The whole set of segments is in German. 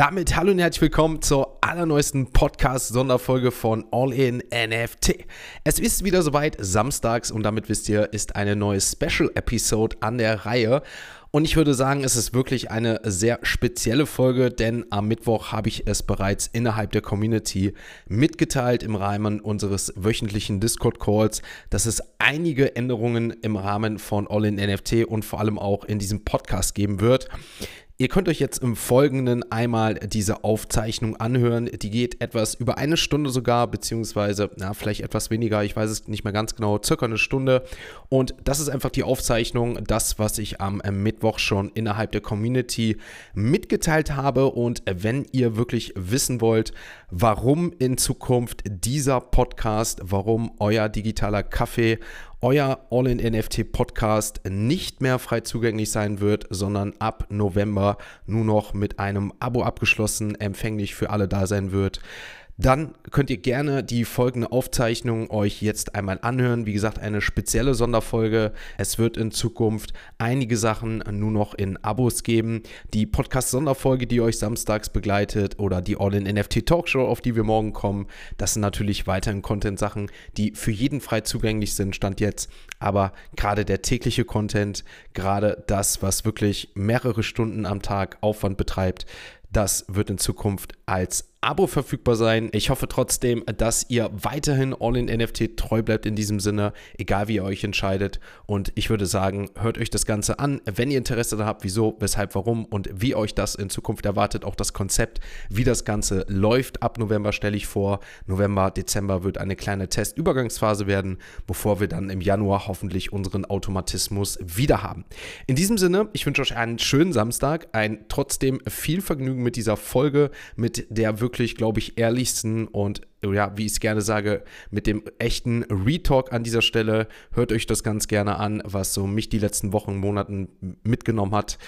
damit hallo und herzlich willkommen zur allerneuesten Podcast-Sonderfolge von All in NFT. Es ist wieder soweit, samstags und damit wisst ihr, ist eine neue Special-Episode an der Reihe. Und ich würde sagen, es ist wirklich eine sehr spezielle Folge, denn am Mittwoch habe ich es bereits innerhalb der Community mitgeteilt im Rahmen unseres wöchentlichen Discord-Calls, dass es einige Änderungen im Rahmen von All in NFT und vor allem auch in diesem Podcast geben wird. Ihr könnt euch jetzt im Folgenden einmal diese Aufzeichnung anhören. Die geht etwas über eine Stunde sogar, beziehungsweise, na, vielleicht etwas weniger, ich weiß es nicht mehr ganz genau, circa eine Stunde. Und das ist einfach die Aufzeichnung, das, was ich am Mittwoch schon innerhalb der Community mitgeteilt habe. Und wenn ihr wirklich wissen wollt, warum in Zukunft dieser Podcast, warum euer digitaler Kaffee euer All-in-NFT-Podcast nicht mehr frei zugänglich sein wird, sondern ab November nur noch mit einem Abo abgeschlossen, empfänglich für alle da sein wird dann könnt ihr gerne die folgende Aufzeichnung euch jetzt einmal anhören. Wie gesagt, eine spezielle Sonderfolge. Es wird in Zukunft einige Sachen nur noch in Abos geben. Die Podcast-Sonderfolge, die euch samstags begleitet oder die All-in-NFT-Talkshow, auf die wir morgen kommen, das sind natürlich weiterhin Content-Sachen, die für jeden frei zugänglich sind, stand jetzt. Aber gerade der tägliche Content, gerade das, was wirklich mehrere Stunden am Tag Aufwand betreibt, das wird in Zukunft als Abo verfügbar sein. Ich hoffe trotzdem, dass ihr weiterhin All-in-NFT treu bleibt in diesem Sinne, egal wie ihr euch entscheidet. Und ich würde sagen, hört euch das Ganze an, wenn ihr Interesse da habt, wieso, weshalb, warum und wie euch das in Zukunft erwartet. Auch das Konzept, wie das Ganze läuft. Ab November stelle ich vor. November, Dezember wird eine kleine Testübergangsphase werden, bevor wir dann im Januar hoffentlich unseren Automatismus wieder haben. In diesem Sinne, ich wünsche euch einen schönen Samstag, ein trotzdem viel Vergnügen mit dieser Folge, mit der wirklich wirklich, glaube ich, ehrlichsten und ja, wie ich es gerne sage, mit dem echten Retalk an dieser Stelle. Hört euch das ganz gerne an, was so mich die letzten Wochen, Monaten mitgenommen hat.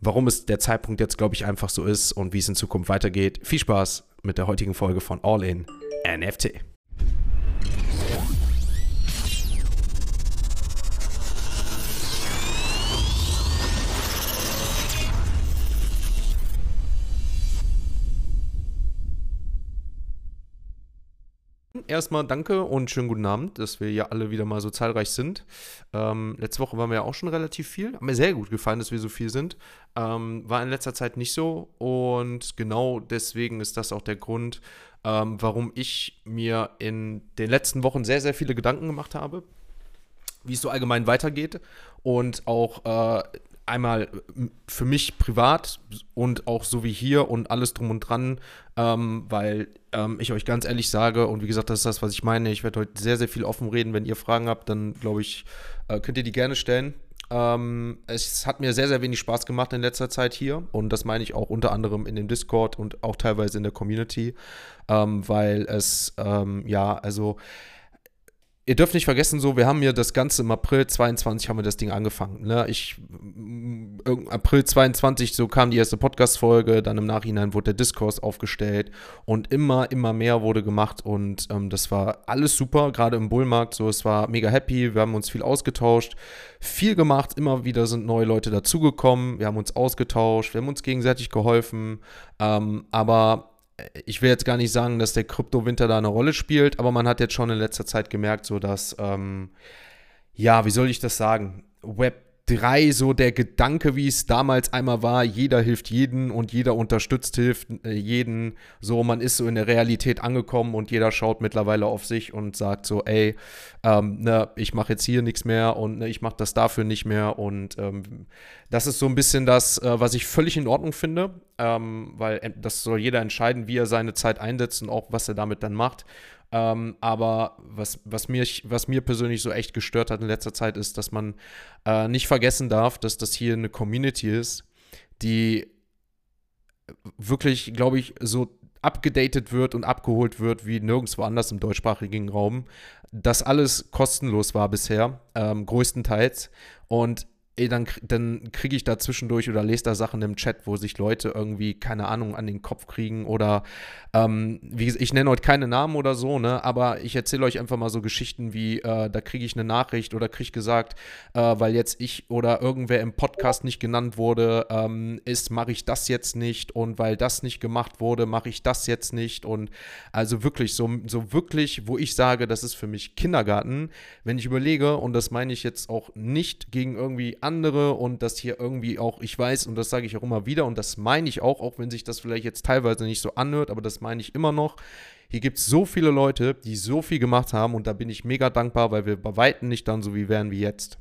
Warum es der Zeitpunkt jetzt, glaube ich, einfach so ist und wie es in Zukunft weitergeht. Viel Spaß mit der heutigen Folge von All In NFT. Erstmal danke und schönen guten Abend, dass wir ja alle wieder mal so zahlreich sind. Ähm, letzte Woche waren wir ja auch schon relativ viel. Hat mir sehr gut gefallen, dass wir so viel sind. Ähm, war in letzter Zeit nicht so und genau deswegen ist das auch der Grund, ähm, warum ich mir in den letzten Wochen sehr, sehr viele Gedanken gemacht habe, wie es so allgemein weitergeht und auch äh, einmal für mich privat und auch so wie hier und alles drum und dran, ähm, weil ähm, ich euch ganz ehrlich sage, und wie gesagt, das ist das, was ich meine, ich werde heute sehr, sehr viel offen reden. Wenn ihr Fragen habt, dann glaube ich, äh, könnt ihr die gerne stellen. Ähm, es hat mir sehr, sehr wenig Spaß gemacht in letzter Zeit hier und das meine ich auch unter anderem in dem Discord und auch teilweise in der Community, ähm, weil es, ähm, ja, also ihr dürft nicht vergessen, so, wir haben ja das Ganze im April 22 haben wir das Ding angefangen. Ne? Ich, April 22, so kam die erste Podcast-Folge, dann im Nachhinein wurde der Diskurs aufgestellt und immer, immer mehr wurde gemacht und ähm, das war alles super, gerade im Bullmarkt, so, es war mega happy, wir haben uns viel ausgetauscht, viel gemacht, immer wieder sind neue Leute dazugekommen, wir haben uns ausgetauscht, wir haben uns gegenseitig geholfen, ähm, aber ich will jetzt gar nicht sagen, dass der Kryptowinter da eine Rolle spielt, aber man hat jetzt schon in letzter Zeit gemerkt, so dass, ähm, ja, wie soll ich das sagen? Web 3 so der Gedanke, wie es damals einmal war, jeder hilft jeden und jeder unterstützt hilft äh, jeden. So, man ist so in der Realität angekommen und jeder schaut mittlerweile auf sich und sagt so, ey, ähm, ne, ich mache jetzt hier nichts mehr und ne, ich mache das dafür nicht mehr. Und ähm, das ist so ein bisschen das, äh, was ich völlig in Ordnung finde, ähm, weil äh, das soll jeder entscheiden, wie er seine Zeit einsetzt und auch, was er damit dann macht. Ähm, aber was, was, mir, was mir persönlich so echt gestört hat in letzter Zeit ist, dass man äh, nicht vergessen darf, dass das hier eine Community ist, die wirklich, glaube ich, so abgedatet wird und abgeholt wird wie nirgendwo anders im deutschsprachigen Raum. Das alles kostenlos war bisher, ähm, größtenteils. Und ey, dann, dann kriege ich da zwischendurch oder lese da Sachen im Chat, wo sich Leute irgendwie, keine Ahnung, an den Kopf kriegen oder, ähm, wie ich nenne heute keine Namen oder so, ne, aber ich erzähle euch einfach mal so Geschichten wie, äh, da kriege ich eine Nachricht oder kriege gesagt, äh, weil jetzt ich oder irgendwer im Podcast nicht genannt wurde, ähm, ist, mache ich das jetzt nicht und weil das nicht gemacht wurde, mache ich das jetzt nicht und also wirklich, so, so wirklich, wo ich sage, das ist für mich Kindergarten, wenn ich überlege, und das meine ich jetzt auch nicht gegen irgendwie andere und das hier irgendwie auch, ich weiß, und das sage ich auch immer wieder, und das meine ich auch, auch wenn sich das vielleicht jetzt teilweise nicht so anhört, aber das meine ich immer noch. Hier gibt es so viele Leute, die so viel gemacht haben und da bin ich mega dankbar, weil wir bei Weitem nicht dann so wie wären wie jetzt.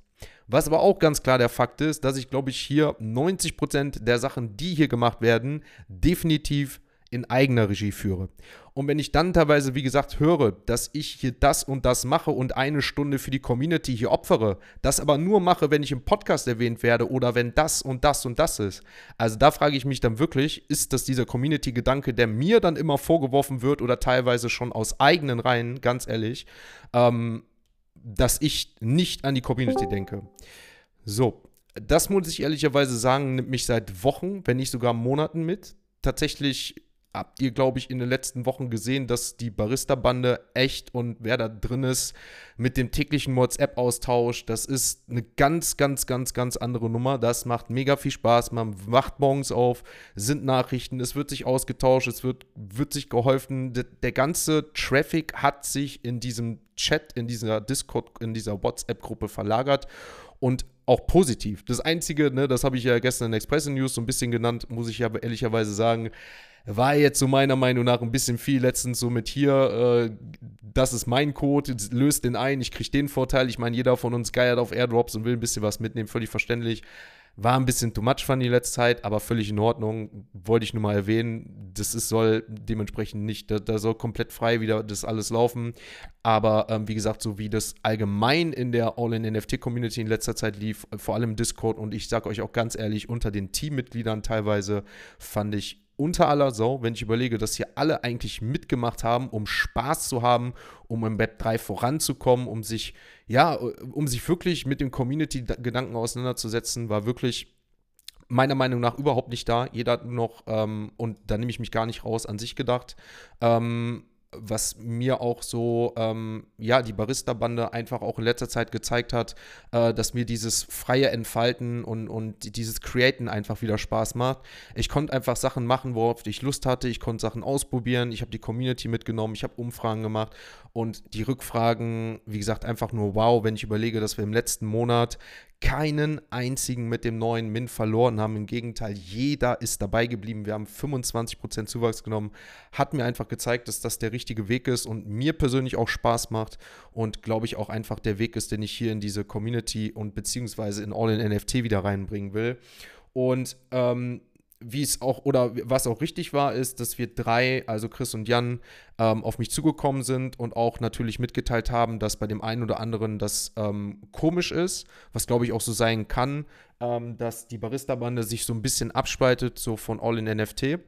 Was aber auch ganz klar der Fakt ist, dass ich glaube ich hier 90% der Sachen, die hier gemacht werden, definitiv in eigener Regie führe. Und wenn ich dann teilweise, wie gesagt, höre, dass ich hier das und das mache und eine Stunde für die Community hier opfere, das aber nur mache, wenn ich im Podcast erwähnt werde oder wenn das und das und das ist. Also da frage ich mich dann wirklich, ist das dieser Community-Gedanke, der mir dann immer vorgeworfen wird oder teilweise schon aus eigenen Reihen, ganz ehrlich, ähm, dass ich nicht an die Community denke. So, das muss ich ehrlicherweise sagen, nimmt mich seit Wochen, wenn nicht sogar Monaten mit. Tatsächlich habt ihr, glaube ich, in den letzten Wochen gesehen, dass die Barista-Bande echt und wer da drin ist, mit dem täglichen WhatsApp-Austausch, das ist eine ganz, ganz, ganz, ganz andere Nummer. Das macht mega viel Spaß. Man wacht morgens auf, sind Nachrichten, es wird sich ausgetauscht, es wird, wird sich geholfen. Der, der ganze Traffic hat sich in diesem Chat, in dieser Discord, in dieser WhatsApp-Gruppe verlagert und auch positiv. Das Einzige, ne, das habe ich ja gestern in Express News so ein bisschen genannt, muss ich ja ehrlicherweise sagen, war jetzt so meiner Meinung nach ein bisschen viel letztens so mit hier, äh, das ist mein Code, löst den ein, ich kriege den Vorteil. Ich meine, jeder von uns geiert auf Airdrops und will ein bisschen was mitnehmen, völlig verständlich. War ein bisschen too much fun die letzte Zeit, aber völlig in Ordnung. Wollte ich nur mal erwähnen. Das ist, soll dementsprechend nicht, da, da soll komplett frei wieder das alles laufen. Aber ähm, wie gesagt, so wie das allgemein in der All-in-NFT-Community in letzter Zeit lief, vor allem Discord und ich sage euch auch ganz ehrlich, unter den Teammitgliedern teilweise, fand ich unter aller Sau, wenn ich überlege, dass hier alle eigentlich mitgemacht haben, um Spaß zu haben, um im Web 3 voranzukommen, um sich, ja, um sich wirklich mit dem Community-Gedanken auseinanderzusetzen, war wirklich meiner Meinung nach überhaupt nicht da. Jeder hat nur noch, ähm, und da nehme ich mich gar nicht raus, an sich gedacht. Ähm, was mir auch so, ähm, ja, die Barista-Bande einfach auch in letzter Zeit gezeigt hat, äh, dass mir dieses freie Entfalten und, und dieses Createn einfach wieder Spaß macht. Ich konnte einfach Sachen machen, worauf ich Lust hatte. Ich konnte Sachen ausprobieren. Ich habe die Community mitgenommen. Ich habe Umfragen gemacht. Und die Rückfragen, wie gesagt, einfach nur wow, wenn ich überlege, dass wir im letzten Monat keinen einzigen mit dem neuen Mint verloren haben. Im Gegenteil, jeder ist dabei geblieben. Wir haben 25% Zuwachs genommen. Hat mir einfach gezeigt, dass das der richtige Weg ist und mir persönlich auch Spaß macht und glaube ich auch einfach der Weg ist, den ich hier in diese Community und beziehungsweise in All in NFT wieder reinbringen will. Und ähm, wie es auch oder was auch richtig war, ist, dass wir drei, also Chris und Jan, ähm, auf mich zugekommen sind und auch natürlich mitgeteilt haben, dass bei dem einen oder anderen das ähm, komisch ist, was glaube ich auch so sein kann, ähm, dass die Barista-Bande sich so ein bisschen abspaltet, so von All in NFT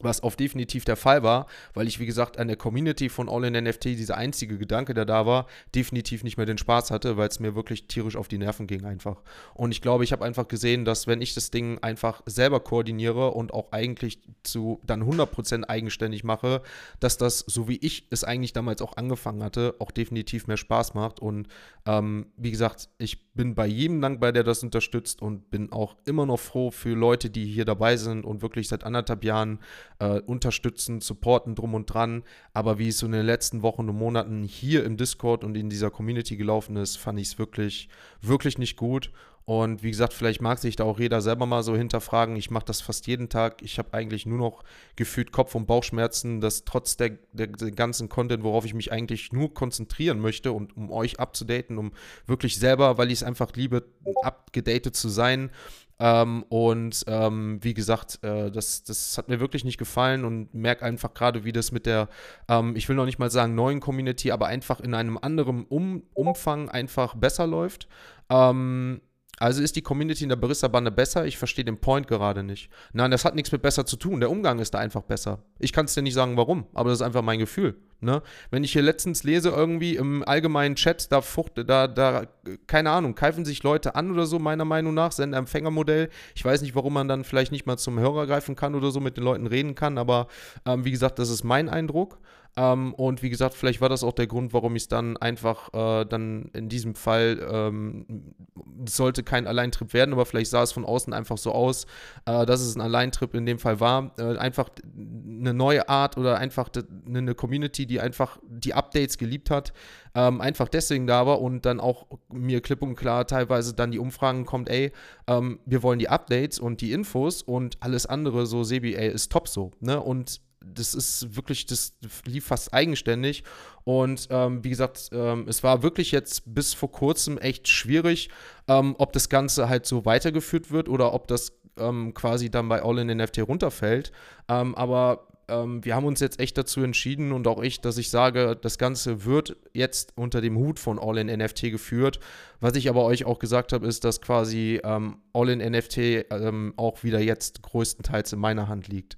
was auf definitiv der Fall war, weil ich, wie gesagt, an der Community von All in NFT, dieser einzige Gedanke, der da war, definitiv nicht mehr den Spaß hatte, weil es mir wirklich tierisch auf die Nerven ging einfach. Und ich glaube, ich habe einfach gesehen, dass wenn ich das Ding einfach selber koordiniere und auch eigentlich zu dann 100% eigenständig mache, dass das, so wie ich es eigentlich damals auch angefangen hatte, auch definitiv mehr Spaß macht. Und ähm, wie gesagt, ich bin bei jedem dankbar, der das unterstützt und bin auch immer noch froh für Leute, die hier dabei sind und wirklich seit anderthalb Jahren äh, unterstützen, supporten drum und dran. Aber wie es so in den letzten Wochen und Monaten hier im Discord und in dieser Community gelaufen ist, fand ich es wirklich, wirklich nicht gut. Und wie gesagt, vielleicht mag sich da auch jeder selber mal so hinterfragen. Ich mache das fast jeden Tag. Ich habe eigentlich nur noch gefühlt Kopf- und Bauchschmerzen, dass trotz der, der, der, ganzen Content, worauf ich mich eigentlich nur konzentrieren möchte und um euch abzudaten, um wirklich selber, weil ich es einfach liebe, abgedatet zu sein, ähm, und ähm, wie gesagt, äh, das, das hat mir wirklich nicht gefallen und merke einfach gerade, wie das mit der, ähm, ich will noch nicht mal sagen neuen Community, aber einfach in einem anderen um Umfang einfach besser läuft. Ähm, also ist die Community in der Barista-Bande besser? Ich verstehe den Point gerade nicht. Nein, das hat nichts mit besser zu tun. Der Umgang ist da einfach besser. Ich kann es dir nicht sagen, warum, aber das ist einfach mein Gefühl. Ne? Wenn ich hier letztens lese, irgendwie im allgemeinen Chat, da, fucht, da, da, keine Ahnung, keifen sich Leute an oder so, meiner Meinung nach, Sender-Empfänger-Modell. Ich weiß nicht, warum man dann vielleicht nicht mal zum Hörer greifen kann oder so, mit den Leuten reden kann, aber ähm, wie gesagt, das ist mein Eindruck. Ähm, und wie gesagt, vielleicht war das auch der Grund, warum ich es dann einfach äh, dann in diesem Fall, ähm, sollte kein Alleintrip werden, aber vielleicht sah es von außen einfach so aus, äh, dass es ein Alleintrip in dem Fall war. Äh, einfach eine neue Art oder einfach eine Community, die einfach die Updates geliebt hat, ähm, einfach deswegen da war und dann auch mir klipp und klar teilweise dann die Umfragen kommt, ey, ähm, wir wollen die Updates und die Infos und alles andere, so Sebi, ey, ist top so, ne? Und das ist wirklich, das lief fast eigenständig. Und ähm, wie gesagt, ähm, es war wirklich jetzt bis vor kurzem echt schwierig, ähm, ob das Ganze halt so weitergeführt wird oder ob das ähm, quasi dann bei All in NFT runterfällt. Ähm, aber ähm, wir haben uns jetzt echt dazu entschieden und auch ich, dass ich sage, das Ganze wird jetzt unter dem Hut von All in NFT geführt. Was ich aber euch auch gesagt habe, ist, dass quasi All in NFT auch wieder jetzt größtenteils in meiner Hand liegt.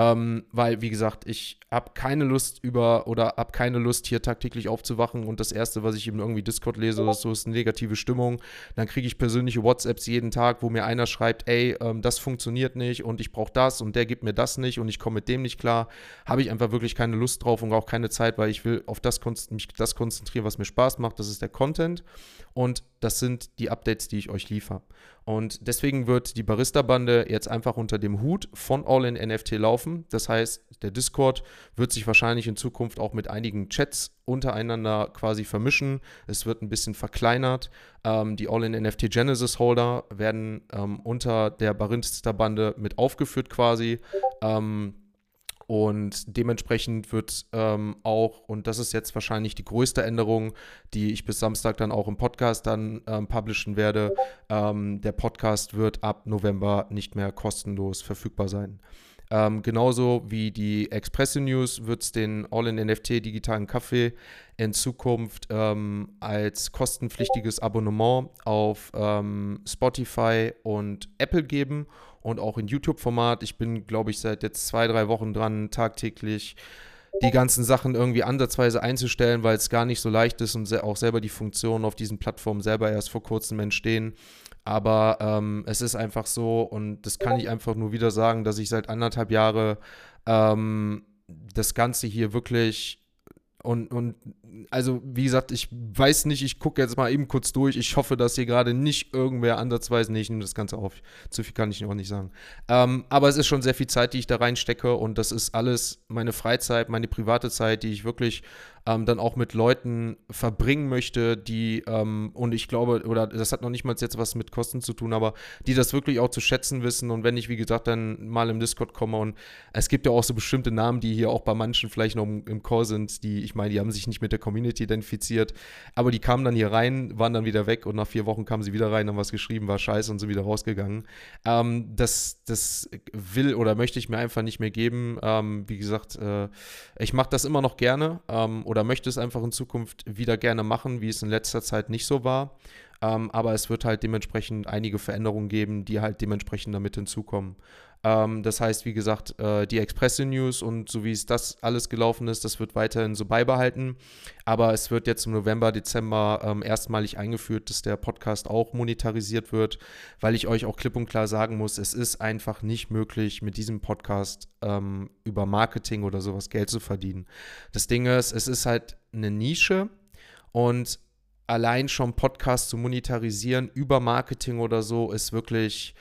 Ähm, weil, wie gesagt, ich habe keine Lust über oder habe keine Lust, hier tagtäglich aufzuwachen und das Erste, was ich eben irgendwie Discord lese oder so, ist eine negative Stimmung. Dann kriege ich persönliche WhatsApps jeden Tag, wo mir einer schreibt, ey, ähm, das funktioniert nicht und ich brauche das und der gibt mir das nicht und ich komme mit dem nicht klar. Habe ich einfach wirklich keine Lust drauf und auch keine Zeit, weil ich will auf das mich das konzentrieren, was mir Spaß macht. Das ist der Content und das sind die Updates, die ich euch liefere. Und deswegen wird die Barista-Bande jetzt einfach unter dem Hut von All in NFT laufen. Das heißt, der Discord wird sich wahrscheinlich in Zukunft auch mit einigen Chats untereinander quasi vermischen. Es wird ein bisschen verkleinert. Ähm, die All in NFT Genesis Holder werden ähm, unter der Barista-Bande mit aufgeführt quasi. Ähm, und dementsprechend wird ähm, auch, und das ist jetzt wahrscheinlich die größte Änderung, die ich bis Samstag dann auch im Podcast dann ähm, publishen werde, ähm, der Podcast wird ab November nicht mehr kostenlos verfügbar sein. Ähm, genauso wie die Express News wird es den All-in-NFT digitalen Kaffee in Zukunft ähm, als kostenpflichtiges Abonnement auf ähm, Spotify und Apple geben und auch in YouTube-Format. Ich bin, glaube ich, seit jetzt zwei, drei Wochen dran, tagtäglich die ganzen Sachen irgendwie ansatzweise einzustellen, weil es gar nicht so leicht ist und auch selber die Funktionen auf diesen Plattformen selber erst vor kurzem entstehen. Aber ähm, es ist einfach so und das kann ich einfach nur wieder sagen, dass ich seit anderthalb Jahren ähm, das Ganze hier wirklich und, und also, wie gesagt, ich weiß nicht, ich gucke jetzt mal eben kurz durch. Ich hoffe, dass hier gerade nicht irgendwer ansatzweise, nee, ich nehme das Ganze auf. Zu viel kann ich noch nicht sagen. Ähm, aber es ist schon sehr viel Zeit, die ich da reinstecke und das ist alles meine Freizeit, meine private Zeit, die ich wirklich ähm, dann auch mit Leuten verbringen möchte, die, ähm, und ich glaube, oder das hat noch nicht mal jetzt was mit Kosten zu tun, aber die das wirklich auch zu schätzen wissen. Und wenn ich, wie gesagt, dann mal im Discord komme und es gibt ja auch so bestimmte Namen, die hier auch bei manchen vielleicht noch im, im Call sind, die, ich meine, die haben sich nicht mit der Community identifiziert, aber die kamen dann hier rein, waren dann wieder weg und nach vier Wochen kamen sie wieder rein, haben was geschrieben, war scheiße und sind wieder rausgegangen. Ähm, das, das will oder möchte ich mir einfach nicht mehr geben. Ähm, wie gesagt, äh, ich mache das immer noch gerne ähm, oder möchte es einfach in Zukunft wieder gerne machen, wie es in letzter Zeit nicht so war. Ähm, aber es wird halt dementsprechend einige Veränderungen geben, die halt dementsprechend damit hinzukommen. Ähm, das heißt, wie gesagt, äh, die Expresse News und so wie es das alles gelaufen ist, das wird weiterhin so beibehalten. Aber es wird jetzt im November, Dezember ähm, erstmalig eingeführt, dass der Podcast auch monetarisiert wird, weil ich euch auch klipp und klar sagen muss, es ist einfach nicht möglich, mit diesem Podcast ähm, über Marketing oder sowas Geld zu verdienen. Das Ding ist, es ist halt eine Nische und allein schon Podcast zu monetarisieren über Marketing oder so ist wirklich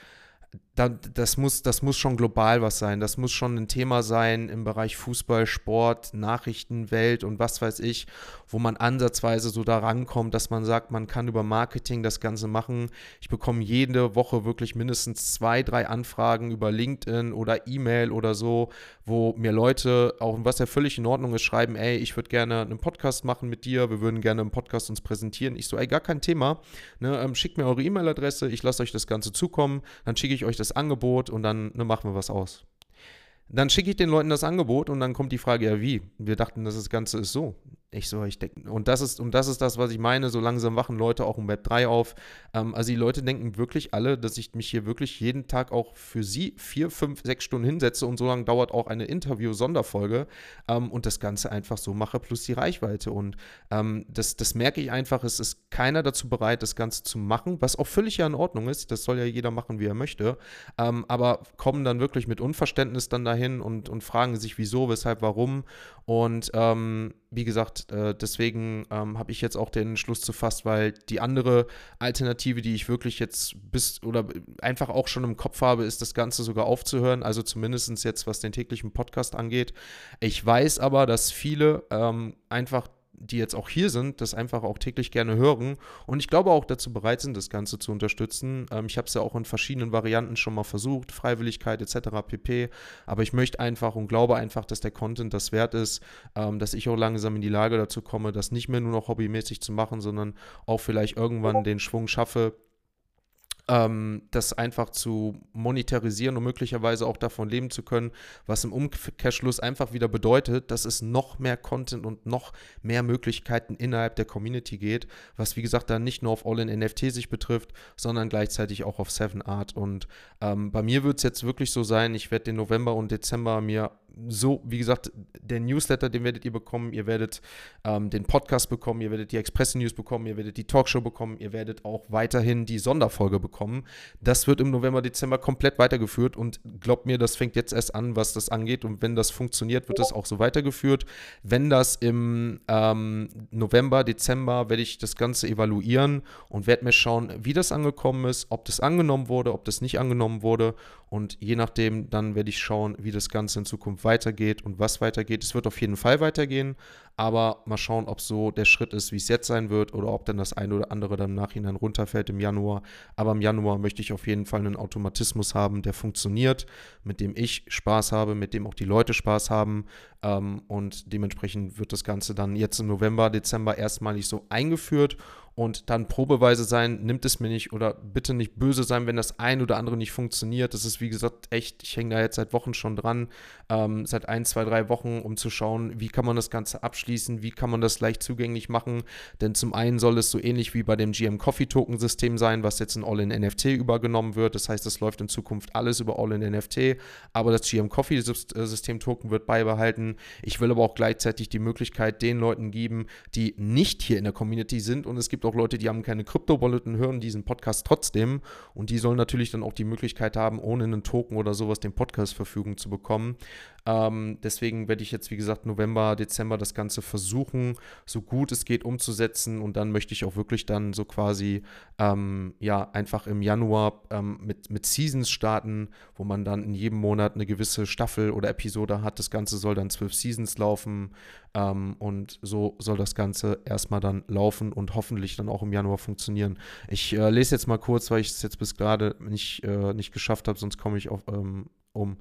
das, muss, das muss schon global was sein. Das muss schon ein Thema sein im Bereich Fußball, Sport, Nachrichten, Welt und was weiß ich, wo man ansatzweise so da rankommt, dass man sagt, man kann über Marketing das Ganze machen. Ich bekomme jede Woche wirklich mindestens zwei, drei Anfragen über LinkedIn oder E-Mail oder so, wo mir Leute, auch was ja völlig in Ordnung ist, schreiben, ey, ich würde gerne einen Podcast machen mit dir, wir würden gerne einen Podcast uns präsentieren. Ich so, ey, gar kein Thema. Ne, ähm, schickt mir eure E-Mail-Adresse, ich lasse euch das Ganze zukommen, dann schicke ich euch das Angebot und dann ne, machen wir was aus. Dann schicke ich den Leuten das Angebot und dann kommt die Frage, ja wie? Wir dachten, das Ganze ist so. Ich so, ich denke, und das ist, und das ist das, was ich meine, so langsam wachen Leute auch im Web 3 auf. Ähm, also die Leute denken wirklich alle, dass ich mich hier wirklich jeden Tag auch für sie vier, fünf, sechs Stunden hinsetze und so lange dauert auch eine Interview-Sonderfolge ähm, und das Ganze einfach so mache, plus die Reichweite. Und ähm, das, das merke ich einfach, es ist keiner dazu bereit, das Ganze zu machen, was auch völlig ja in Ordnung ist. Das soll ja jeder machen, wie er möchte. Ähm, aber kommen dann wirklich mit Unverständnis dann dahin und, und fragen sich, wieso, weshalb, warum. Und ähm, wie gesagt, äh, deswegen ähm, habe ich jetzt auch den Schluss zu fast, weil die andere Alternative, die ich wirklich jetzt bis oder einfach auch schon im Kopf habe, ist das Ganze sogar aufzuhören. Also zumindest jetzt, was den täglichen Podcast angeht. Ich weiß aber, dass viele ähm, einfach die jetzt auch hier sind, das einfach auch täglich gerne hören und ich glaube auch dazu bereit sind, das Ganze zu unterstützen. Ähm, ich habe es ja auch in verschiedenen Varianten schon mal versucht, Freiwilligkeit etc. pp. Aber ich möchte einfach und glaube einfach, dass der Content das wert ist, ähm, dass ich auch langsam in die Lage dazu komme, das nicht mehr nur noch hobbymäßig zu machen, sondern auch vielleicht irgendwann den Schwung schaffe, ähm, das einfach zu monetarisieren und möglicherweise auch davon leben zu können, was im Umkehrschluss einfach wieder bedeutet, dass es noch mehr Content und noch mehr Möglichkeiten innerhalb der Community geht, was wie gesagt dann nicht nur auf All-in-NFT sich betrifft, sondern gleichzeitig auch auf Seven Art. Und ähm, bei mir wird es jetzt wirklich so sein, ich werde den November und Dezember mir so, wie gesagt, der Newsletter, den werdet ihr bekommen, ihr werdet ähm, den Podcast bekommen, ihr werdet die Express News bekommen, ihr werdet die Talkshow bekommen, ihr werdet auch weiterhin die Sonderfolge bekommen. Das wird im November, Dezember komplett weitergeführt und glaubt mir, das fängt jetzt erst an, was das angeht und wenn das funktioniert, wird das auch so weitergeführt. Wenn das im ähm, November, Dezember, werde ich das Ganze evaluieren und werde mir schauen, wie das angekommen ist, ob das angenommen wurde, ob das nicht angenommen wurde und je nachdem, dann werde ich schauen, wie das Ganze in Zukunft weitergeht und was weitergeht. Es wird auf jeden Fall weitergehen, aber mal schauen, ob so der Schritt ist, wie es jetzt sein wird oder ob dann das eine oder andere dann im Nachhinein runterfällt im Januar. Aber im Januar möchte ich auf jeden Fall einen Automatismus haben, der funktioniert, mit dem ich Spaß habe, mit dem auch die Leute Spaß haben. Ähm, und dementsprechend wird das Ganze dann jetzt im November, Dezember erstmalig so eingeführt und dann probeweise sein, nimmt es mir nicht oder bitte nicht böse sein, wenn das ein oder andere nicht funktioniert. Das ist wie gesagt echt, ich hänge da jetzt seit Wochen schon dran, ähm, seit ein, zwei, drei Wochen, um zu schauen, wie kann man das Ganze abschließen, wie kann man das leicht zugänglich machen. Denn zum einen soll es so ähnlich wie bei dem GM Coffee Token System sein, was jetzt in All-in-NFT übergenommen wird. Das heißt, es läuft in Zukunft alles über All-in-NFT, aber das GM Coffee System Token wird beibehalten. Ich will aber auch gleichzeitig die Möglichkeit den Leuten geben, die nicht hier in der Community sind und es gibt auch auch Leute, die haben keine Krypto-Wallet und hören diesen Podcast trotzdem. Und die sollen natürlich dann auch die Möglichkeit haben, ohne einen Token oder sowas den Podcast Verfügung zu bekommen. Ähm, deswegen werde ich jetzt, wie gesagt, November, Dezember das Ganze versuchen, so gut es geht umzusetzen. Und dann möchte ich auch wirklich dann so quasi, ähm, ja, einfach im Januar ähm, mit, mit Seasons starten, wo man dann in jedem Monat eine gewisse Staffel oder Episode hat. Das Ganze soll dann zwölf Seasons laufen. Ähm, und so soll das Ganze erstmal dann laufen und hoffentlich dann auch im Januar funktionieren. Ich äh, lese jetzt mal kurz, weil ich es jetzt bis gerade nicht, äh, nicht geschafft habe, sonst komme ich auf, ähm, um.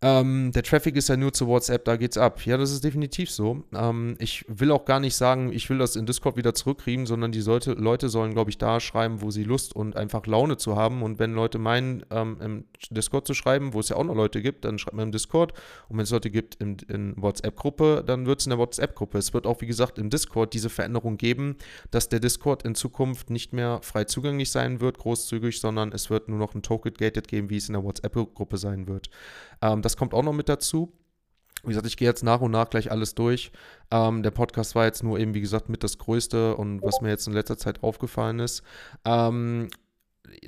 Ähm, der Traffic ist ja nur zu WhatsApp, da geht's ab. Ja, das ist definitiv so. Ähm, ich will auch gar nicht sagen, ich will das in Discord wieder zurückkriegen, sondern die sollte, Leute sollen, glaube ich, da schreiben, wo sie Lust und einfach Laune zu haben. Und wenn Leute meinen, ähm, im Discord zu schreiben, wo es ja auch noch Leute gibt, dann schreibt man im Discord. Und wenn es Leute gibt in, in WhatsApp-Gruppe, dann wird es in der WhatsApp-Gruppe. Es wird auch, wie gesagt, im Discord diese Veränderung geben, dass der Discord in Zukunft nicht mehr frei zugänglich sein wird, großzügig, sondern es wird nur noch ein Token-Gated geben, wie es in der WhatsApp-Gruppe sein wird. Ähm, das kommt auch noch mit dazu. Wie gesagt, ich gehe jetzt nach und nach gleich alles durch. Ähm, der Podcast war jetzt nur eben, wie gesagt, mit das Größte und was mir jetzt in letzter Zeit aufgefallen ist. Ähm,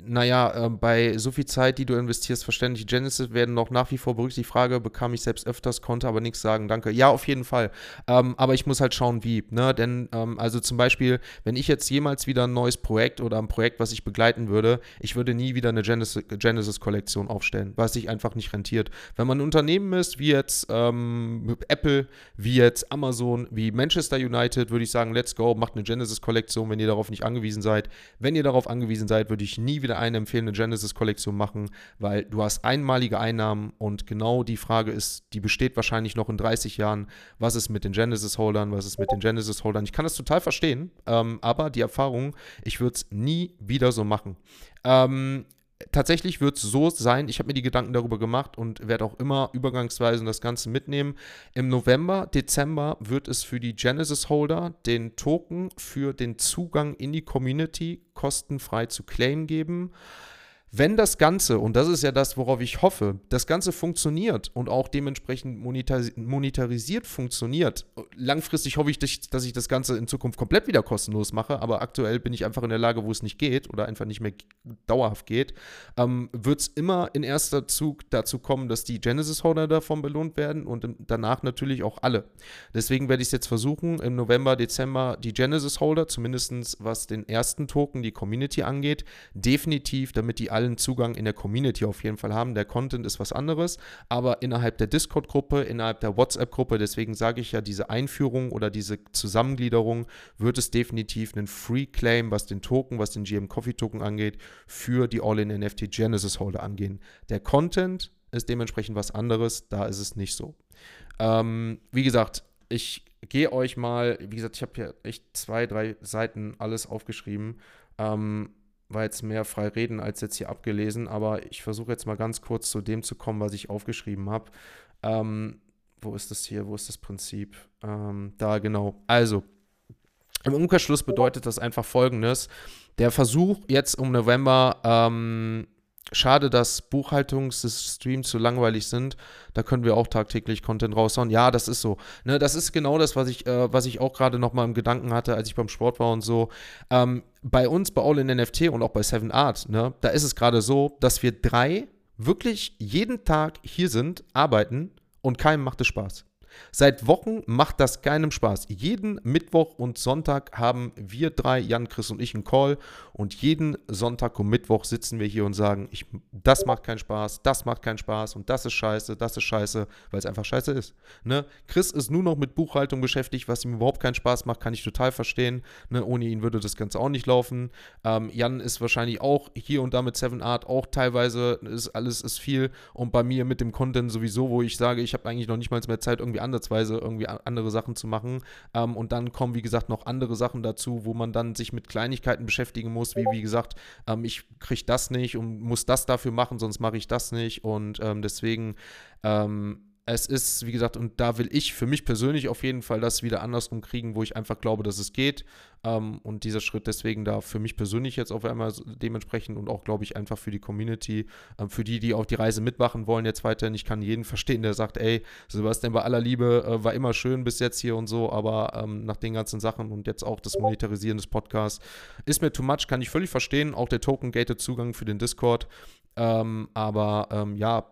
naja, äh, bei so viel Zeit, die du investierst, verständlich Genesis werden noch nach wie vor berücksichtigt. Die Frage bekam ich selbst öfters, konnte aber nichts sagen. Danke. Ja, auf jeden Fall. Ähm, aber ich muss halt schauen, wie. Ne? Denn, ähm, also zum Beispiel, wenn ich jetzt jemals wieder ein neues Projekt oder ein Projekt, was ich begleiten würde, ich würde nie wieder eine Genesis-Kollektion aufstellen, was sich einfach nicht rentiert. Wenn man ein Unternehmen ist, wie jetzt ähm, Apple, wie jetzt Amazon, wie Manchester United, würde ich sagen, let's go, macht eine Genesis-Kollektion, wenn ihr darauf nicht angewiesen seid. Wenn ihr darauf angewiesen seid, würde ich nie nie wieder eine empfehlende Genesis-Kollektion machen, weil du hast einmalige Einnahmen und genau die Frage ist, die besteht wahrscheinlich noch in 30 Jahren, was ist mit den Genesis-Holdern, was ist mit den Genesis-Holdern. Ich kann das total verstehen, ähm, aber die Erfahrung, ich würde es nie wieder so machen. Ähm, tatsächlich wird es so sein, ich habe mir die Gedanken darüber gemacht und werde auch immer übergangsweise das Ganze mitnehmen. Im November, Dezember wird es für die Genesis-Holder den Token für den Zugang in die Community kostenfrei zu claimen geben. Wenn das Ganze, und das ist ja das, worauf ich hoffe, das Ganze funktioniert und auch dementsprechend monetarisiert funktioniert, langfristig hoffe ich, dass ich das Ganze in Zukunft komplett wieder kostenlos mache, aber aktuell bin ich einfach in der Lage, wo es nicht geht oder einfach nicht mehr dauerhaft geht, ähm, wird es immer in erster Zug dazu kommen, dass die Genesis-Holder davon belohnt werden und danach natürlich auch alle. Deswegen werde ich es jetzt versuchen, im November, Dezember die Genesis-Holder, zumindest was den ersten Token, die Community angeht, definitiv, damit die alle allen Zugang in der Community auf jeden Fall haben. Der Content ist was anderes, aber innerhalb der Discord-Gruppe, innerhalb der WhatsApp-Gruppe, deswegen sage ich ja, diese Einführung oder diese Zusammengliederung wird es definitiv einen Free-Claim, was den Token, was den GM Coffee Token angeht, für die All-in-NFT Genesis Holder angehen. Der Content ist dementsprechend was anderes, da ist es nicht so. Ähm, wie gesagt, ich gehe euch mal, wie gesagt, ich habe hier echt zwei, drei Seiten alles aufgeschrieben. Ähm, war jetzt mehr frei reden als jetzt hier abgelesen, aber ich versuche jetzt mal ganz kurz zu dem zu kommen, was ich aufgeschrieben habe. Ähm, wo ist das hier? Wo ist das Prinzip? Ähm, da genau. Also, im Umkehrschluss bedeutet das einfach folgendes. Der Versuch jetzt um November ähm, Schade, dass Buchhaltungsstreams zu langweilig sind. Da können wir auch tagtäglich Content raushauen. Ja, das ist so. Ne, das ist genau das, was ich, äh, was ich auch gerade noch mal im Gedanken hatte, als ich beim Sport war und so. Ähm, bei uns, bei All in NFT und auch bei Seven Art, ne, da ist es gerade so, dass wir drei wirklich jeden Tag hier sind, arbeiten und keinem macht es Spaß. Seit Wochen macht das keinem Spaß. Jeden Mittwoch und Sonntag haben wir drei, Jan, Chris und ich, einen Call. Und jeden Sonntag und Mittwoch sitzen wir hier und sagen, ich, das macht keinen Spaß, das macht keinen Spaß und das ist scheiße, das ist scheiße, weil es einfach scheiße ist. Ne? Chris ist nur noch mit Buchhaltung beschäftigt, was ihm überhaupt keinen Spaß macht, kann ich total verstehen. Ne? Ohne ihn würde das Ganze auch nicht laufen. Ähm, Jan ist wahrscheinlich auch hier und da mit Seven Art auch teilweise, ist, alles ist viel. Und bei mir mit dem Content sowieso, wo ich sage, ich habe eigentlich noch nicht mal mehr Zeit, irgendwie ansatzweise irgendwie andere Sachen zu machen. Ähm, und dann kommen, wie gesagt, noch andere Sachen dazu, wo man dann sich mit Kleinigkeiten beschäftigen muss, wie, wie gesagt, ähm, ich kriege das nicht und muss das dafür machen, sonst mache ich das nicht. Und ähm, deswegen ähm, es ist, wie gesagt, und da will ich für mich persönlich auf jeden Fall das wieder andersrum kriegen, wo ich einfach glaube, dass es geht. Ähm, und dieser Schritt deswegen da für mich persönlich jetzt auf einmal dementsprechend und auch, glaube ich, einfach für die Community, ähm, für die, die auf die Reise mitmachen wollen jetzt weiterhin. Ich kann jeden verstehen, der sagt, ey, Sebastian, bei aller Liebe äh, war immer schön bis jetzt hier und so, aber ähm, nach den ganzen Sachen und jetzt auch das Monetarisieren des Podcasts ist mir too much, kann ich völlig verstehen. Auch der Token-Gated Zugang für den Discord. Ähm, aber ähm, ja,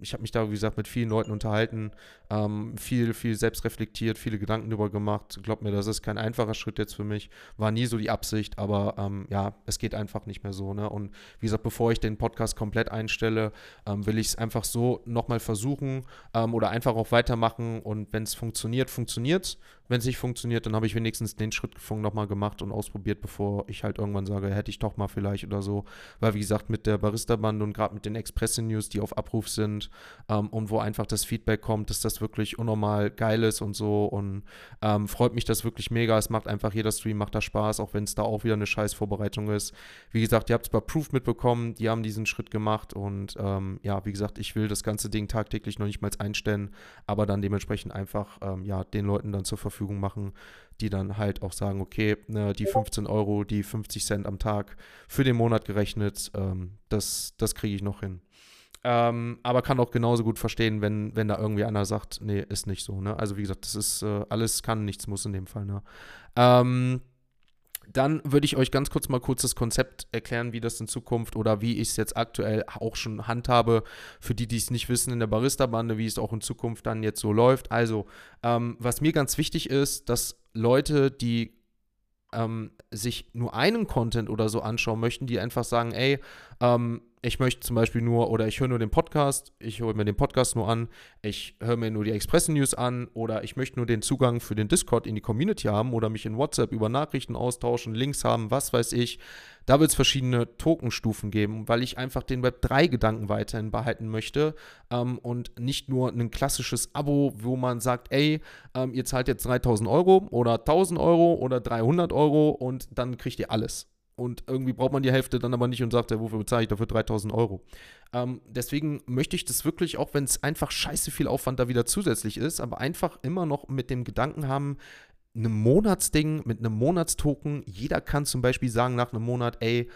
ich habe mich da, wie gesagt, mit vielen Leuten unterhalten, ähm, viel, viel selbst reflektiert, viele Gedanken darüber gemacht. Glaub mir, das ist kein einfacher Schritt jetzt für mich. War nie so die Absicht, aber ähm, ja, es geht einfach nicht mehr so. Ne? Und wie gesagt, bevor ich den Podcast komplett einstelle, ähm, will ich es einfach so nochmal versuchen ähm, oder einfach auch weitermachen. Und wenn es funktioniert, funktioniert es. Wenn es nicht funktioniert, dann habe ich wenigstens den Schritt nochmal gemacht und ausprobiert, bevor ich halt irgendwann sage, hätte ich doch mal vielleicht oder so. Weil, wie gesagt, mit der Barista-Bande und gerade mit den Express-News, die auf Abruf sind ähm, und wo einfach das Feedback kommt, dass das wirklich unnormal geil ist und so. Und ähm, freut mich das wirklich mega. Es macht einfach jeder Stream, macht da Spaß, auch wenn es da auch wieder eine scheiß Vorbereitung ist. Wie gesagt, ihr habt es bei Proof mitbekommen, die haben diesen Schritt gemacht und ähm, ja, wie gesagt, ich will das ganze Ding tagtäglich noch nicht mal einstellen, aber dann dementsprechend einfach ähm, ja, den Leuten dann zur Verfügung machen, die dann halt auch sagen, okay, ne, die 15 Euro, die 50 Cent am Tag für den Monat gerechnet, ähm, das, das kriege ich noch hin. Ähm, aber kann auch genauso gut verstehen, wenn, wenn da irgendwie einer sagt, nee, ist nicht so. Ne? Also wie gesagt, das ist äh, alles kann, nichts muss in dem Fall. Ne? Ähm, dann würde ich euch ganz kurz mal kurz das Konzept erklären, wie das in Zukunft oder wie ich es jetzt aktuell auch schon handhabe, für die, die es nicht wissen in der Barista-Bande, wie es auch in Zukunft dann jetzt so läuft. Also, ähm, was mir ganz wichtig ist, dass Leute, die ähm, sich nur einen Content oder so anschauen möchten, die einfach sagen, ey, ähm, ich möchte zum Beispiel nur, oder ich höre nur den Podcast, ich höre mir den Podcast nur an, ich höre mir nur die Express News an oder ich möchte nur den Zugang für den Discord in die Community haben oder mich in WhatsApp über Nachrichten austauschen, Links haben, was weiß ich. Da wird es verschiedene Tokenstufen geben, weil ich einfach den Web3-Gedanken weiterhin behalten möchte ähm, und nicht nur ein klassisches Abo, wo man sagt, ey, ähm, ihr zahlt jetzt 3000 Euro oder 1000 Euro oder 300 Euro und dann kriegt ihr alles und irgendwie braucht man die Hälfte dann aber nicht und sagt, ja, wofür bezahle ich dafür 3000 Euro? Ähm, deswegen möchte ich das wirklich, auch wenn es einfach scheiße viel Aufwand da wieder zusätzlich ist, aber einfach immer noch mit dem Gedanken haben, einem Monatsding, mit einem Monatstoken, jeder kann zum Beispiel sagen nach einem Monat, ey,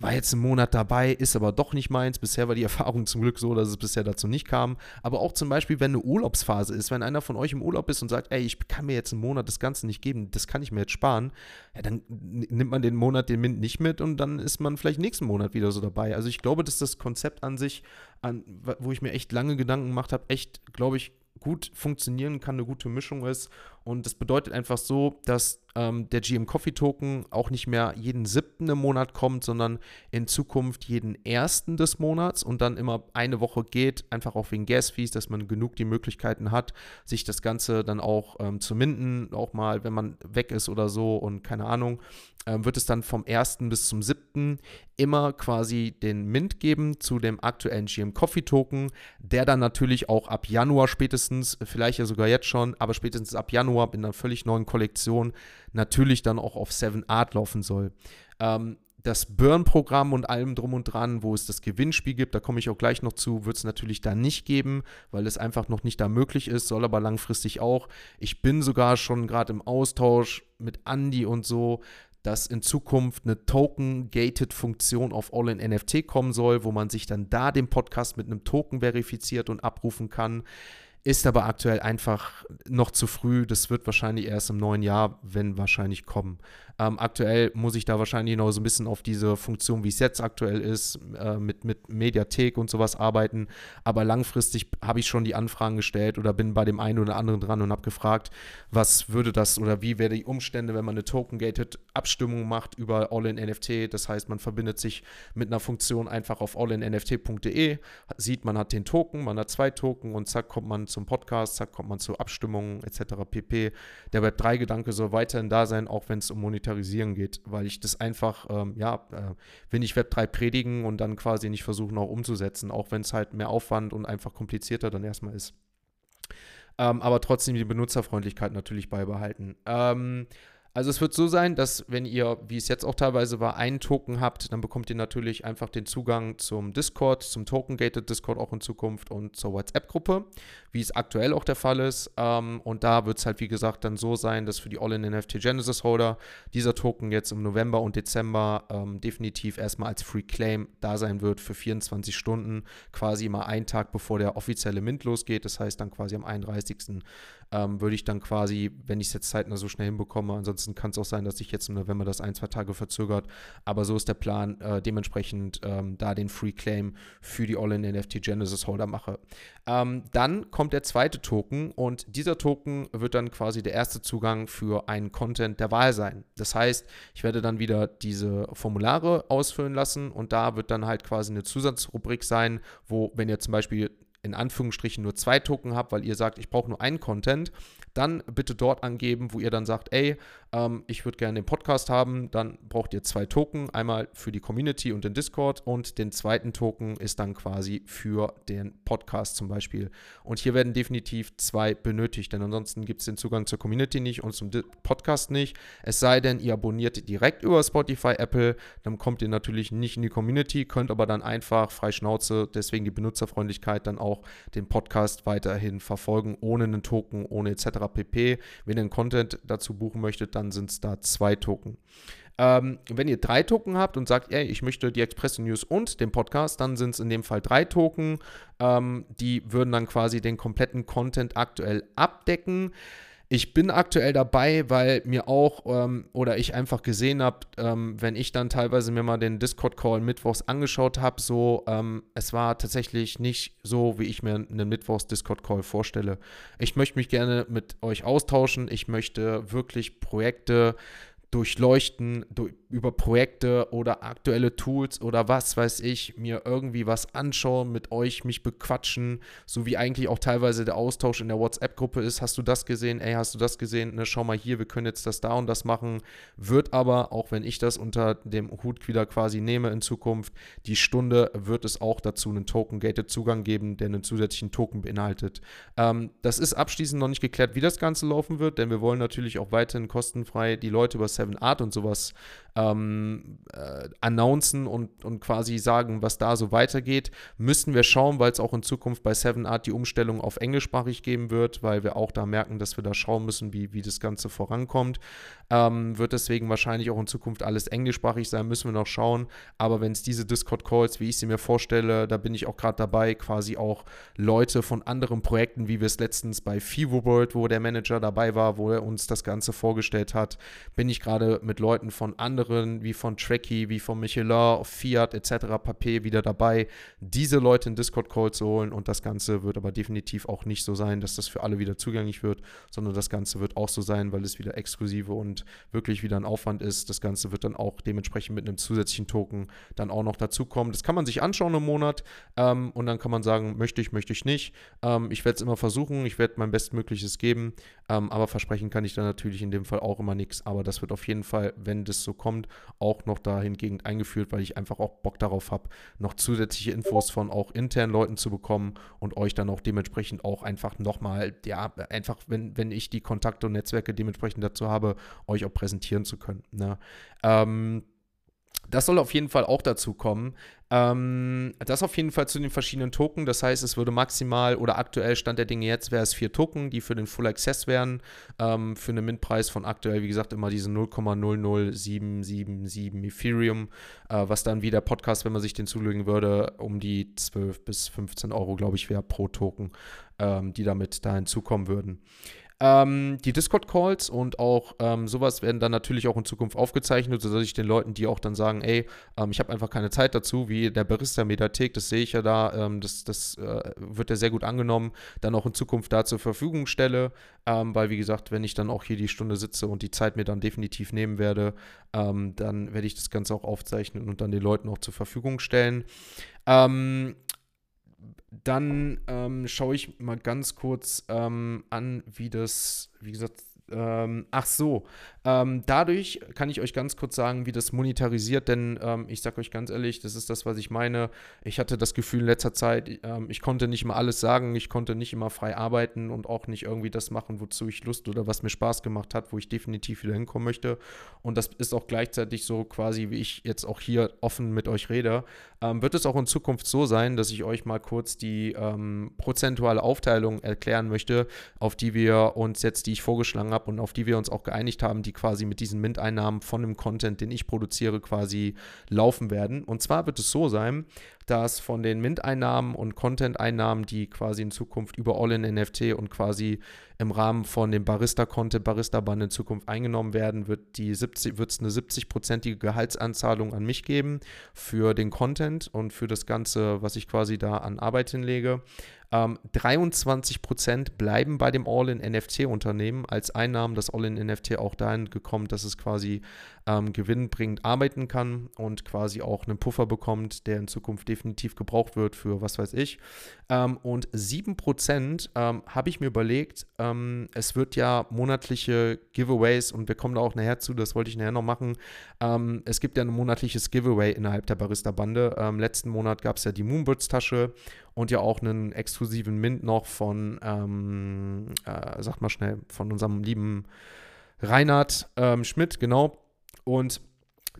war jetzt einen Monat dabei, ist aber doch nicht meins. Bisher war die Erfahrung zum Glück so, dass es bisher dazu nicht kam. Aber auch zum Beispiel, wenn eine Urlaubsphase ist, wenn einer von euch im Urlaub ist und sagt, ey, ich kann mir jetzt einen Monat das Ganze nicht geben, das kann ich mir jetzt sparen, ja, dann nimmt man den Monat den Mint nicht mit und dann ist man vielleicht nächsten Monat wieder so dabei. Also ich glaube, dass das Konzept an sich, an, wo ich mir echt lange Gedanken gemacht habe, echt, glaube ich, gut funktionieren kann, eine gute Mischung ist. Und das bedeutet einfach so, dass ähm, der GM Coffee Token auch nicht mehr jeden siebten im Monat kommt, sondern in Zukunft jeden ersten des Monats und dann immer eine Woche geht, einfach auch wegen Gas-Fees, dass man genug die Möglichkeiten hat, sich das Ganze dann auch ähm, zu minden, auch mal, wenn man weg ist oder so und keine Ahnung, ähm, wird es dann vom ersten bis zum siebten immer quasi den Mint geben zu dem aktuellen GM Coffee Token, der dann natürlich auch ab Januar spätestens, vielleicht ja sogar jetzt schon, aber spätestens ab Januar in einer völlig neuen Kollektion natürlich dann auch auf 7 Art laufen soll. Ähm, das Burn-Programm und allem drum und dran, wo es das Gewinnspiel gibt, da komme ich auch gleich noch zu, wird es natürlich da nicht geben, weil es einfach noch nicht da möglich ist, soll aber langfristig auch. Ich bin sogar schon gerade im Austausch mit Andy und so, dass in Zukunft eine Token-Gated-Funktion auf All-in-NFT kommen soll, wo man sich dann da den Podcast mit einem Token verifiziert und abrufen kann. Ist aber aktuell einfach noch zu früh. Das wird wahrscheinlich erst im neuen Jahr, wenn wahrscheinlich kommen. Ähm, aktuell muss ich da wahrscheinlich noch so ein bisschen auf diese Funktion, wie es jetzt aktuell ist, äh, mit, mit Mediathek und sowas arbeiten. Aber langfristig habe ich schon die Anfragen gestellt oder bin bei dem einen oder anderen dran und habe gefragt, was würde das oder wie wäre die Umstände, wenn man eine Token-Gated Abstimmung macht über All-in-NFT. Das heißt, man verbindet sich mit einer Funktion einfach auf allinnft.de, sieht, man hat den Token, man hat zwei Token und zack, kommt man zum Podcast, zack, kommt man zu Abstimmungen etc. pp. Der Web3-Gedanke soll weiterhin da sein, auch wenn es um Monetarisierung Monetarisieren geht, weil ich das einfach, ähm, ja, äh, will nicht Web3 predigen und dann quasi nicht versuchen auch umzusetzen, auch wenn es halt mehr Aufwand und einfach komplizierter dann erstmal ist. Ähm, aber trotzdem die Benutzerfreundlichkeit natürlich beibehalten. Ähm, also es wird so sein, dass wenn ihr, wie es jetzt auch teilweise war, einen Token habt, dann bekommt ihr natürlich einfach den Zugang zum Discord, zum Token-Gated Discord auch in Zukunft und zur WhatsApp-Gruppe, wie es aktuell auch der Fall ist. Ähm, und da wird es halt, wie gesagt, dann so sein, dass für die All-in-NFT Genesis Holder dieser Token jetzt im November und Dezember ähm, definitiv erstmal als Free Claim da sein wird für 24 Stunden, quasi mal einen Tag bevor der offizielle Mint losgeht. Das heißt dann quasi am 31. Ähm, würde ich dann quasi, wenn ich es jetzt zeitnah so schnell hinbekomme, ansonsten kann es auch sein, dass sich jetzt im November das ein, zwei Tage verzögert. Aber so ist der Plan, äh, dementsprechend ähm, da den Free Claim für die All-in-NFT Genesis Holder mache. Ähm, dann kommt der zweite Token und dieser Token wird dann quasi der erste Zugang für einen Content der Wahl sein. Das heißt, ich werde dann wieder diese Formulare ausfüllen lassen und da wird dann halt quasi eine Zusatzrubrik sein, wo, wenn ihr zum Beispiel in Anführungsstrichen nur zwei Token habt, weil ihr sagt, ich brauche nur einen Content, dann bitte dort angeben, wo ihr dann sagt, ey, ähm, ich würde gerne den Podcast haben, dann braucht ihr zwei Token, einmal für die Community und den Discord und den zweiten Token ist dann quasi für den Podcast zum Beispiel. Und hier werden definitiv zwei benötigt, denn ansonsten gibt es den Zugang zur Community nicht und zum Podcast nicht. Es sei denn, ihr abonniert direkt über Spotify, Apple, dann kommt ihr natürlich nicht in die Community, könnt aber dann einfach frei Schnauze, deswegen die Benutzerfreundlichkeit, dann auch den Podcast weiterhin verfolgen, ohne einen Token, ohne etc. pp. Wenn ihr einen Content dazu buchen möchtet, dann sind es da zwei Token. Ähm, wenn ihr drei Token habt und sagt, ey, ich möchte die Expresso News und den Podcast, dann sind es in dem Fall drei Token. Ähm, die würden dann quasi den kompletten Content aktuell abdecken. Ich bin aktuell dabei, weil mir auch ähm, oder ich einfach gesehen habe, ähm, wenn ich dann teilweise mir mal den Discord-Call mittwochs angeschaut habe, so, ähm, es war tatsächlich nicht so, wie ich mir einen Mittwochs-Discord-Call vorstelle. Ich möchte mich gerne mit euch austauschen. Ich möchte wirklich Projekte durchleuchten durch, über Projekte oder aktuelle Tools oder was weiß ich, mir irgendwie was anschauen, mit euch mich bequatschen, so wie eigentlich auch teilweise der Austausch in der WhatsApp-Gruppe ist. Hast du das gesehen? Ey, hast du das gesehen? Ne, schau mal hier, wir können jetzt das da und das machen. Wird aber, auch wenn ich das unter dem Hut wieder quasi nehme in Zukunft, die Stunde wird es auch dazu einen Token-Gated Zugang geben, der einen zusätzlichen Token beinhaltet. Ähm, das ist abschließend noch nicht geklärt, wie das Ganze laufen wird, denn wir wollen natürlich auch weiterhin kostenfrei die Leute über Seven Art und sowas ähm, äh, announcen und, und quasi sagen, was da so weitergeht, müssen wir schauen, weil es auch in Zukunft bei Seven Art die Umstellung auf englischsprachig geben wird, weil wir auch da merken, dass wir da schauen müssen, wie, wie das Ganze vorankommt. Ähm, wird deswegen wahrscheinlich auch in Zukunft alles englischsprachig sein, müssen wir noch schauen. Aber wenn es diese Discord-Calls, wie ich sie mir vorstelle, da bin ich auch gerade dabei, quasi auch Leute von anderen Projekten, wie wir es letztens bei Fivo World, wo der Manager dabei war, wo er uns das Ganze vorgestellt hat, bin ich gerade mit Leuten von anderen, wie von Trekkie, wie von Michelin, Fiat etc. Papier wieder dabei, diese Leute in Discord-Call zu holen und das Ganze wird aber definitiv auch nicht so sein, dass das für alle wieder zugänglich wird, sondern das Ganze wird auch so sein, weil es wieder exklusive und wirklich wieder ein Aufwand ist. Das Ganze wird dann auch dementsprechend mit einem zusätzlichen Token dann auch noch dazukommen. Das kann man sich anschauen im Monat ähm, und dann kann man sagen, möchte ich, möchte ich nicht. Ähm, ich werde es immer versuchen, ich werde mein Bestmögliches geben, ähm, aber versprechen kann ich dann natürlich in dem Fall auch immer nichts. Aber das wird auf jeden Fall, wenn das so kommt, auch noch dahingehend eingeführt, weil ich einfach auch Bock darauf habe, noch zusätzliche Infos von auch internen Leuten zu bekommen und euch dann auch dementsprechend auch einfach nochmal, ja, einfach, wenn, wenn ich die Kontakte und Netzwerke dementsprechend dazu habe, euch auch präsentieren zu können. Ne? Ähm, das soll auf jeden Fall auch dazu kommen. Ähm, das auf jeden Fall zu den verschiedenen Token. Das heißt, es würde maximal oder aktuell Stand der Dinge jetzt wäre es vier Token, die für den Full Access wären. Ähm, für einen Mint-Preis von aktuell, wie gesagt, immer diese 0,00777 Ethereum, äh, was dann wie der Podcast, wenn man sich den zulegen würde, um die 12 bis 15 Euro, glaube ich, wäre pro Token, ähm, die damit da hinzukommen würden. Ähm, die Discord-Calls und auch ähm, sowas werden dann natürlich auch in Zukunft aufgezeichnet, sodass ich den Leuten, die auch dann sagen, ey, ähm, ich habe einfach keine Zeit dazu, wie der Barista-Mediathek, das sehe ich ja da, ähm, das, das äh, wird ja sehr gut angenommen, dann auch in Zukunft da zur Verfügung stelle, ähm, weil wie gesagt, wenn ich dann auch hier die Stunde sitze und die Zeit mir dann definitiv nehmen werde, ähm, dann werde ich das Ganze auch aufzeichnen und dann den Leuten auch zur Verfügung stellen. Ähm, dann ähm, schaue ich mal ganz kurz ähm, an, wie das, wie gesagt, ähm, ach so, ähm, dadurch kann ich euch ganz kurz sagen, wie das monetarisiert, denn ähm, ich sage euch ganz ehrlich, das ist das, was ich meine. Ich hatte das Gefühl in letzter Zeit, ähm, ich konnte nicht immer alles sagen, ich konnte nicht immer frei arbeiten und auch nicht irgendwie das machen, wozu ich Lust oder was mir Spaß gemacht hat, wo ich definitiv wieder hinkommen möchte. Und das ist auch gleichzeitig so quasi, wie ich jetzt auch hier offen mit euch rede. Ähm, wird es auch in Zukunft so sein, dass ich euch mal kurz die ähm, prozentuale Aufteilung erklären möchte, auf die wir uns jetzt, die ich vorgeschlagen habe und auf die wir uns auch geeinigt haben, die die quasi mit diesen Mint-Einnahmen von dem Content, den ich produziere, quasi laufen werden. Und zwar wird es so sein, dass von den Mint-Einnahmen und Content-Einnahmen, die quasi in Zukunft über All-in-NFT und quasi im Rahmen von dem Barista-Content, Barista-Band in Zukunft eingenommen werden, wird es eine 70-prozentige Gehaltsanzahlung an mich geben für den Content und für das Ganze, was ich quasi da an Arbeit hinlege. Ähm, 23% bleiben bei dem All-in-NFT-Unternehmen als Einnahmen. Das All-in-NFT auch dahin gekommen, dass es quasi ähm, gewinnbringend arbeiten kann und quasi auch einen Puffer bekommt, der in Zukunft definitiv gebraucht wird für was weiß ich. Ähm, und 7% ähm, habe ich mir überlegt, ähm, es wird ja monatliche Giveaways und wir kommen da auch nachher zu, das wollte ich nachher noch machen. Ähm, es gibt ja ein monatliches Giveaway innerhalb der Barista-Bande. Ähm, letzten Monat gab es ja die Moonbirds-Tasche und ja auch einen exklusiven Mint noch von, ähm, äh, sag mal schnell, von unserem lieben Reinhard ähm, Schmidt, genau. Und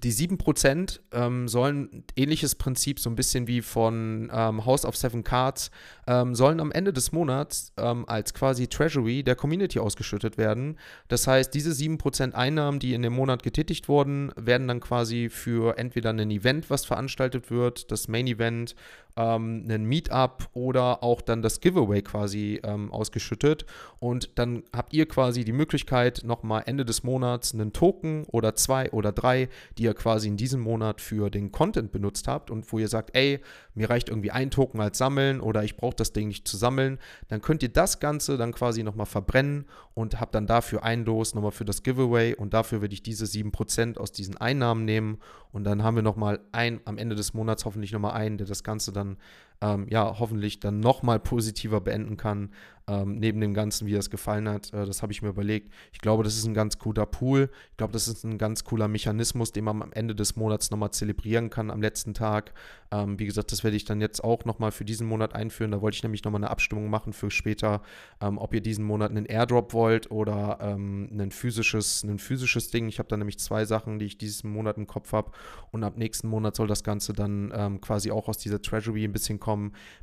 die 7% ähm, sollen ähnliches Prinzip, so ein bisschen wie von ähm, House of Seven Cards, ähm, sollen am Ende des Monats ähm, als quasi Treasury der Community ausgeschüttet werden. Das heißt, diese 7% Einnahmen, die in dem Monat getätigt wurden, werden dann quasi für entweder ein Event, was veranstaltet wird, das Main Event ähm, einen Meetup oder auch dann das Giveaway quasi ähm, ausgeschüttet. Und dann habt ihr quasi die Möglichkeit, nochmal Ende des Monats einen Token oder zwei oder drei, die ihr quasi in diesem Monat für den Content benutzt habt und wo ihr sagt, ey, mir reicht irgendwie ein Token als Sammeln oder ich brauche das Ding nicht zu sammeln, dann könnt ihr das Ganze dann quasi nochmal verbrennen und habt dann dafür ein Los nochmal für das Giveaway und dafür würde ich diese 7% aus diesen Einnahmen nehmen und dann haben wir nochmal ein, am Ende des Monats hoffentlich nochmal einen, der das Ganze dann ähm, ja, hoffentlich dann nochmal positiver beenden kann, ähm, neben dem Ganzen, wie es gefallen hat. Äh, das habe ich mir überlegt. Ich glaube, das ist ein ganz cooler Pool. Ich glaube, das ist ein ganz cooler Mechanismus, den man am Ende des Monats nochmal zelebrieren kann, am letzten Tag. Ähm, wie gesagt, das werde werde ich dann jetzt auch nochmal für diesen Monat einführen. Da wollte ich nämlich nochmal eine Abstimmung machen für später, ähm, ob ihr diesen Monat einen Airdrop wollt oder ähm, ein, physisches, ein physisches Ding. Ich habe da nämlich zwei Sachen, die ich diesen Monat im Kopf habe. Und ab nächsten Monat soll das Ganze dann ähm, quasi auch aus dieser Treasury ein bisschen kommen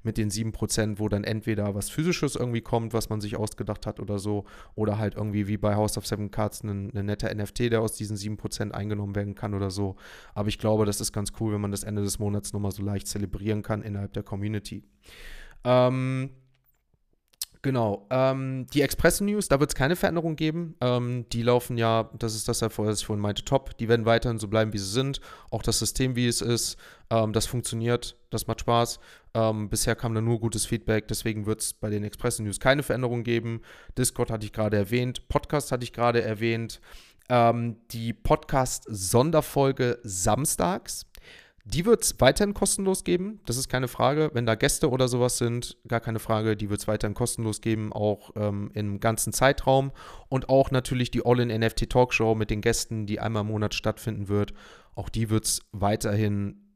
mit den 7%, wo dann entweder was physisches irgendwie kommt, was man sich ausgedacht hat oder so, oder halt irgendwie wie bei House of Seven Cards ein, ein netter NFT, der aus diesen 7% eingenommen werden kann oder so. Aber ich glaube, das ist ganz cool, wenn man das Ende des Monats nochmal so leicht zelebrieren kann innerhalb der Community. Ähm, Genau. Ähm, die Express News, da wird es keine Veränderung geben. Ähm, die laufen ja, das ist das, was ich vorhin meinte, top. Die werden weiterhin so bleiben, wie sie sind. Auch das System, wie es ist, ähm, das funktioniert, das macht Spaß. Ähm, bisher kam da nur gutes Feedback, deswegen wird es bei den Express News keine Veränderung geben. Discord hatte ich gerade erwähnt, Podcast hatte ich gerade erwähnt. Ähm, die Podcast-Sonderfolge samstags. Die wird es weiterhin kostenlos geben, das ist keine Frage. Wenn da Gäste oder sowas sind, gar keine Frage, die wird es weiterhin kostenlos geben, auch ähm, im ganzen Zeitraum. Und auch natürlich die All-in-NFT Talkshow mit den Gästen, die einmal im Monat stattfinden wird. Auch die wird es weiterhin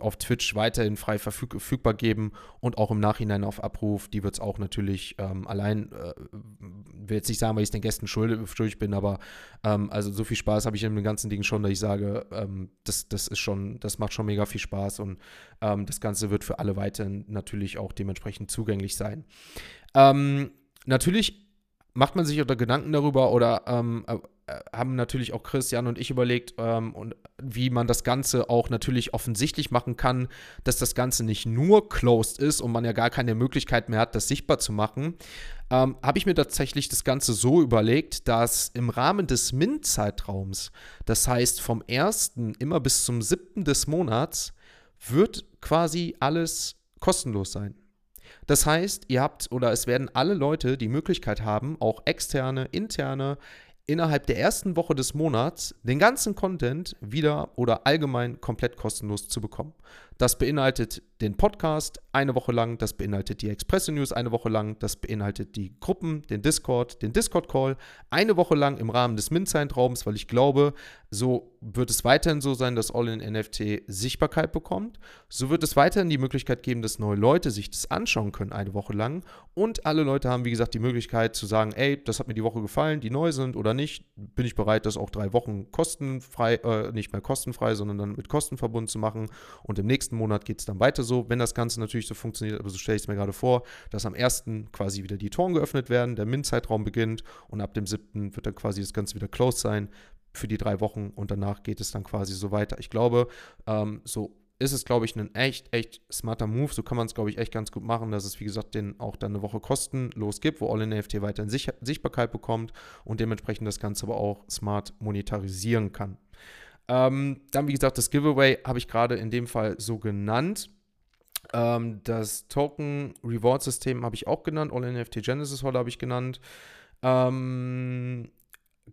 auf Twitch weiterhin frei verfüg verfügbar geben und auch im Nachhinein auf Abruf. Die wird es auch natürlich ähm, allein, äh, will jetzt nicht sagen, weil ich den Gästen schuldig, bin, aber ähm, also so viel Spaß habe ich in dem ganzen Ding schon, dass ich sage, ähm, das, das ist schon, das macht schon mega viel Spaß und ähm, das Ganze wird für alle weiterhin natürlich auch dementsprechend zugänglich sein. Ähm, natürlich macht man sich oder Gedanken darüber oder ähm, äh, haben natürlich auch Christian und ich überlegt, ähm, und wie man das Ganze auch natürlich offensichtlich machen kann, dass das Ganze nicht nur closed ist und man ja gar keine Möglichkeit mehr hat, das sichtbar zu machen. Ähm, Habe ich mir tatsächlich das Ganze so überlegt, dass im Rahmen des MINT-Zeitraums, das heißt vom 1. immer bis zum 7. des Monats, wird quasi alles kostenlos sein. Das heißt, ihr habt oder es werden alle Leute die Möglichkeit haben, auch externe, interne, innerhalb der ersten Woche des Monats den ganzen Content wieder oder allgemein komplett kostenlos zu bekommen. Das beinhaltet den Podcast eine Woche lang, das beinhaltet die Express News eine Woche lang, das beinhaltet die Gruppen, den Discord, den Discord-Call eine Woche lang im Rahmen des Mint-Zeitraums, weil ich glaube, so wird es weiterhin so sein, dass All-in-NFT Sichtbarkeit bekommt. So wird es weiterhin die Möglichkeit geben, dass neue Leute sich das anschauen können eine Woche lang. Und alle Leute haben, wie gesagt, die Möglichkeit zu sagen, ey, das hat mir die Woche gefallen, die neu sind oder nicht, bin ich bereit, das auch drei Wochen kostenfrei, äh, nicht mehr kostenfrei, sondern dann mit Kosten verbunden zu machen. Und im nächsten nächsten Monat geht es dann weiter so, wenn das Ganze natürlich so funktioniert, aber so stelle ich es mir gerade vor, dass am 1. quasi wieder die Toren geöffnet werden, der Min-Zeitraum beginnt und ab dem 7. wird dann quasi das Ganze wieder closed sein für die drei Wochen und danach geht es dann quasi so weiter. Ich glaube, ähm, so ist es, glaube ich, ein echt, echt smarter Move. So kann man es, glaube ich, echt ganz gut machen, dass es, wie gesagt, den auch dann eine Woche kostenlos gibt, wo All-in-NFT weiterhin Sicht Sichtbarkeit bekommt und dementsprechend das Ganze aber auch smart monetarisieren kann. Ähm, dann, wie gesagt, das Giveaway habe ich gerade in dem Fall so genannt. Ähm, das Token Reward System habe ich auch genannt. All NFT Genesis Hall habe ich genannt. Ähm,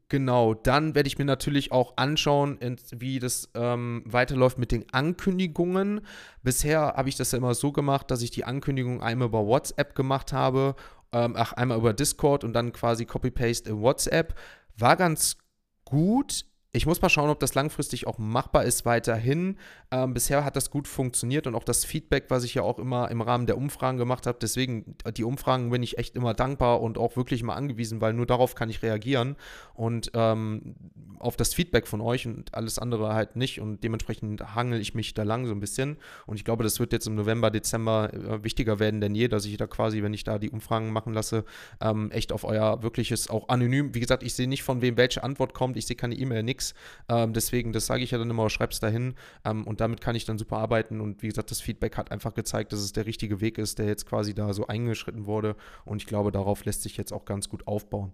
genau, dann werde ich mir natürlich auch anschauen, wie das ähm, weiterläuft mit den Ankündigungen. Bisher habe ich das ja immer so gemacht, dass ich die Ankündigung einmal über WhatsApp gemacht habe, ähm, ach, einmal über Discord und dann quasi Copy-Paste in WhatsApp. War ganz gut ich muss mal schauen, ob das langfristig auch machbar ist weiterhin. Ähm, bisher hat das gut funktioniert und auch das Feedback, was ich ja auch immer im Rahmen der Umfragen gemacht habe. Deswegen, die Umfragen bin ich echt immer dankbar und auch wirklich mal angewiesen, weil nur darauf kann ich reagieren und ähm, auf das Feedback von euch und alles andere halt nicht. Und dementsprechend hangel ich mich da lang so ein bisschen. Und ich glaube, das wird jetzt im November, Dezember äh, wichtiger werden denn je, dass ich da quasi, wenn ich da die Umfragen machen lasse, ähm, echt auf euer wirkliches, auch anonym, wie gesagt, ich sehe nicht von wem welche Antwort kommt, ich sehe keine E-Mail, nichts Ähm, deswegen, das sage ich ja dann immer, schreib es dahin. Ähm, und damit kann ich dann super arbeiten. Und wie gesagt, das Feedback hat einfach gezeigt, dass es der richtige Weg ist, der jetzt quasi da so eingeschritten wurde. Und ich glaube, darauf lässt sich jetzt auch ganz gut aufbauen.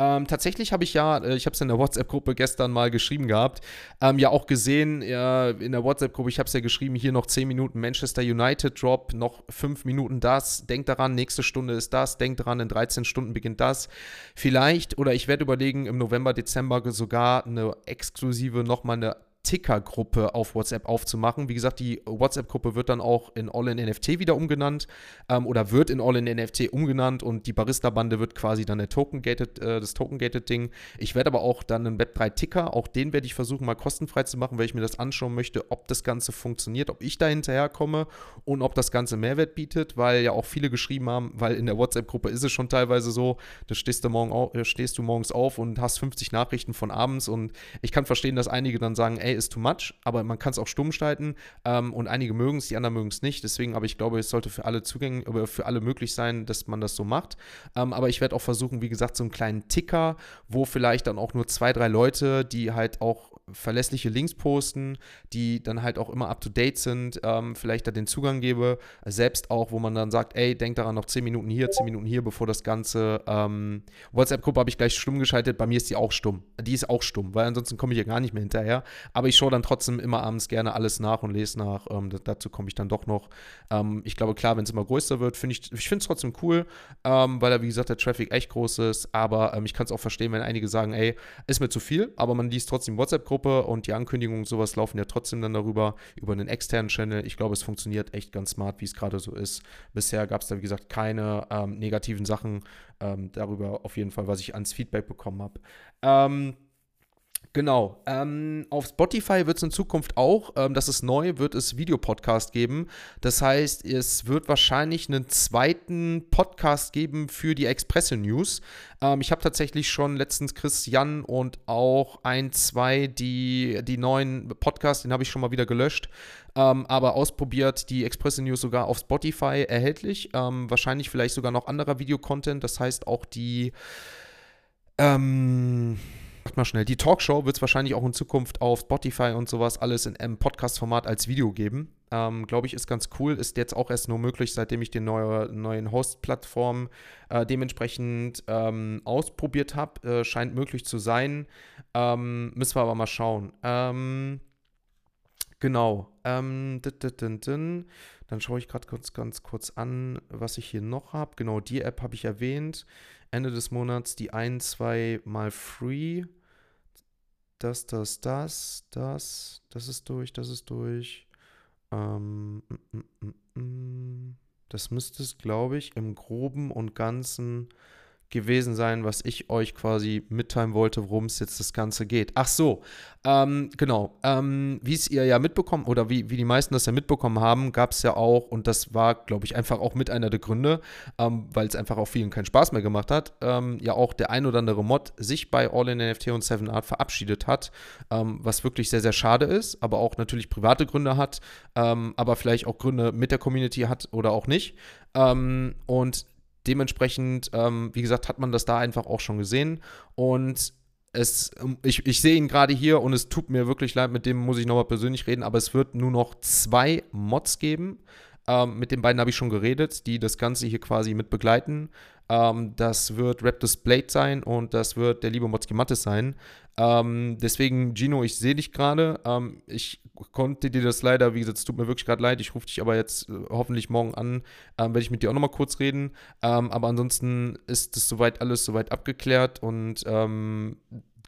Ähm, tatsächlich habe ich ja, äh, ich habe es in der WhatsApp-Gruppe gestern mal geschrieben gehabt, ähm, ja auch gesehen äh, in der WhatsApp-Gruppe, ich habe es ja geschrieben, hier noch 10 Minuten Manchester United Drop, noch 5 Minuten das, denkt daran, nächste Stunde ist das, denkt daran, in 13 Stunden beginnt das. Vielleicht, oder ich werde überlegen, im November, Dezember sogar eine exklusive, nochmal eine Ticker-Gruppe auf WhatsApp aufzumachen. Wie gesagt, die WhatsApp-Gruppe wird dann auch in All in NFT wieder umgenannt ähm, oder wird in All in NFT umgenannt und die Barista-Bande wird quasi dann Token-Gated, äh, das Token-Gated-Ding. Ich werde aber auch dann einen Web3-Ticker, auch den werde ich versuchen mal kostenfrei zu machen, weil ich mir das anschauen möchte, ob das Ganze funktioniert, ob ich da hinterherkomme und ob das Ganze Mehrwert bietet, weil ja auch viele geschrieben haben, weil in der WhatsApp-Gruppe ist es schon teilweise so, da stehst du, morgen äh, stehst du morgens auf und hast 50 Nachrichten von abends und ich kann verstehen, dass einige dann sagen, ey, ist too much, aber man kann es auch stumm schalten ähm, und einige mögen es, die anderen mögen es nicht. Deswegen, aber ich glaube, es sollte für alle zugänglich, oder für alle möglich sein, dass man das so macht. Ähm, aber ich werde auch versuchen, wie gesagt, so einen kleinen Ticker, wo vielleicht dann auch nur zwei, drei Leute, die halt auch verlässliche Links posten, die dann halt auch immer up to date sind, ähm, vielleicht da den Zugang gebe, selbst auch, wo man dann sagt, ey, denk daran, noch 10 Minuten hier, 10 Minuten hier, bevor das Ganze. Ähm, WhatsApp-Gruppe habe ich gleich stumm geschaltet, bei mir ist die auch stumm. Die ist auch stumm, weil ansonsten komme ich ja gar nicht mehr hinterher. Aber ich schaue dann trotzdem immer abends gerne alles nach und lese nach. Ähm, dazu komme ich dann doch noch. Ähm, ich glaube, klar, wenn es immer größer wird, finde ich, ich finde es trotzdem cool, ähm, weil da, wie gesagt, der Traffic echt groß ist. Aber ähm, ich kann es auch verstehen, wenn einige sagen, ey, ist mir zu viel, aber man liest trotzdem WhatsApp-Gruppe Gruppe und die Ankündigungen und sowas laufen ja trotzdem dann darüber, über einen externen Channel. Ich glaube, es funktioniert echt ganz smart, wie es gerade so ist. Bisher gab es da, wie gesagt, keine ähm, negativen Sachen ähm, darüber, auf jeden Fall, was ich ans Feedback bekommen habe. Ähm, Genau. Ähm, auf Spotify wird es in Zukunft auch, ähm, das ist neu, wird es Videopodcast geben. Das heißt, es wird wahrscheinlich einen zweiten Podcast geben für die Expresse News. Ähm, ich habe tatsächlich schon letztens Chris Jan und auch ein, zwei, die, die neuen Podcasts, den habe ich schon mal wieder gelöscht. Ähm, aber ausprobiert, die Expresse News sogar auf Spotify erhältlich. Ähm, wahrscheinlich vielleicht sogar noch anderer Videocontent. Das heißt auch die. Ähm, Macht mal schnell. Die Talkshow wird es wahrscheinlich auch in Zukunft auf Spotify und sowas alles in einem Podcast-Format als Video geben. Ähm, Glaube ich, ist ganz cool. Ist jetzt auch erst nur möglich, seitdem ich die neue, neuen Host-Plattform äh, dementsprechend ähm, ausprobiert habe. Äh, scheint möglich zu sein. Ähm, müssen wir aber mal schauen. Ähm, genau. Ähm, Dann schaue ich gerade ganz, ganz kurz an, was ich hier noch habe. Genau, die App habe ich erwähnt. Ende des Monats die ein, zwei Mal free. Das, das, das, das, das ist durch, das ist durch. Ähm, mm, mm, mm. das müsste es, glaube ich, im Groben und Ganzen gewesen sein, was ich euch quasi mitteilen wollte, worum es jetzt das Ganze geht. Ach so, ähm, genau. Ähm, wie es ihr ja mitbekommen oder wie, wie die meisten das ja mitbekommen haben, gab es ja auch, und das war, glaube ich, einfach auch mit einer der Gründe, ähm, weil es einfach auch vielen keinen Spaß mehr gemacht hat, ähm, ja auch der ein oder andere Mod sich bei All in NFT und Seven Art verabschiedet hat, ähm, was wirklich sehr, sehr schade ist, aber auch natürlich private Gründe hat, ähm, aber vielleicht auch Gründe mit der Community hat oder auch nicht. und dementsprechend, ähm, wie gesagt, hat man das da einfach auch schon gesehen. Und es, ähm, ich, ich sehe ihn gerade hier und es tut mir wirklich leid, mit dem muss ich nochmal persönlich reden, aber es wird nur noch zwei Mods geben. Ähm, mit den beiden habe ich schon geredet, die das Ganze hier quasi mit begleiten. Ähm, das wird Raptors Blade sein und das wird der liebe Motzki Mattes sein. Ähm, deswegen, Gino, ich sehe dich gerade. Ähm, ich konnte dir das leider, wie gesagt, es tut mir wirklich gerade leid. Ich rufe dich aber jetzt äh, hoffentlich morgen an, ähm, werde ich mit dir auch nochmal kurz reden. Ähm, aber ansonsten ist es soweit alles soweit abgeklärt und ähm,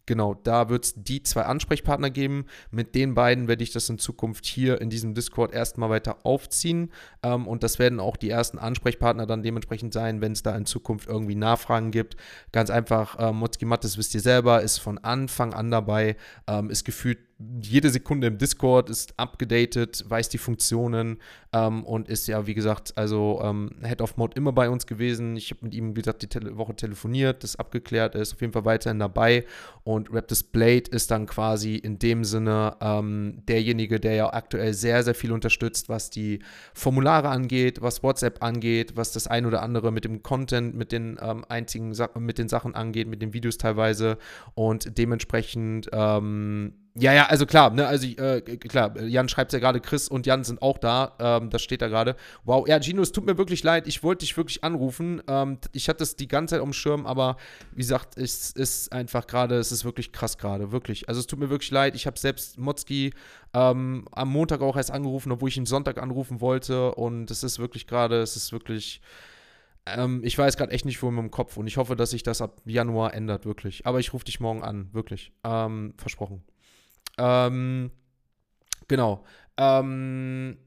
Genau, da wird es die zwei Ansprechpartner geben. Mit den beiden werde ich das in Zukunft hier in diesem Discord erstmal weiter aufziehen. Ähm, und das werden auch die ersten Ansprechpartner dann dementsprechend sein, wenn es da in Zukunft irgendwie Nachfragen gibt. Ganz einfach, äh, Motzki Mattes wisst ihr selber, ist von Anfang an dabei, ähm, ist gefühlt jede Sekunde im Discord, ist abgedatet, weiß die Funktionen ähm, und ist ja, wie gesagt, also ähm, Head of Mode immer bei uns gewesen. Ich habe mit ihm, wie gesagt, die Tele Woche telefoniert, das abgeklärt, er ist auf jeden Fall weiterhin dabei. Und Raptors Blade ist dann quasi in dem Sinne ähm, derjenige, der ja aktuell sehr, sehr viel unterstützt, was die Formulare angeht, was WhatsApp angeht, was das ein oder andere mit dem Content, mit den ähm, einzigen Sa mit den Sachen angeht, mit den Videos teilweise. Und dementsprechend ähm, ja, ja, also klar, ne, also äh, klar, Jan schreibt ja gerade, Chris und Jan sind auch da, ähm, das steht da gerade. Wow, ja, Gino, es tut mir wirklich leid, ich wollte dich wirklich anrufen. Ähm, ich hatte es die ganze Zeit am Schirm, aber wie gesagt, es ist einfach gerade, es ist wirklich krass gerade, wirklich. Also es tut mir wirklich leid, ich habe selbst Motzki ähm, am Montag auch erst angerufen, obwohl ich ihn Sonntag anrufen wollte und es ist wirklich gerade, es ist wirklich ähm, ich weiß gerade echt nicht, wo in meinem Kopf und ich hoffe, dass sich das ab Januar ändert, wirklich. Aber ich rufe dich morgen an, wirklich. Ähm, versprochen. Ähm, Genau. Ähm,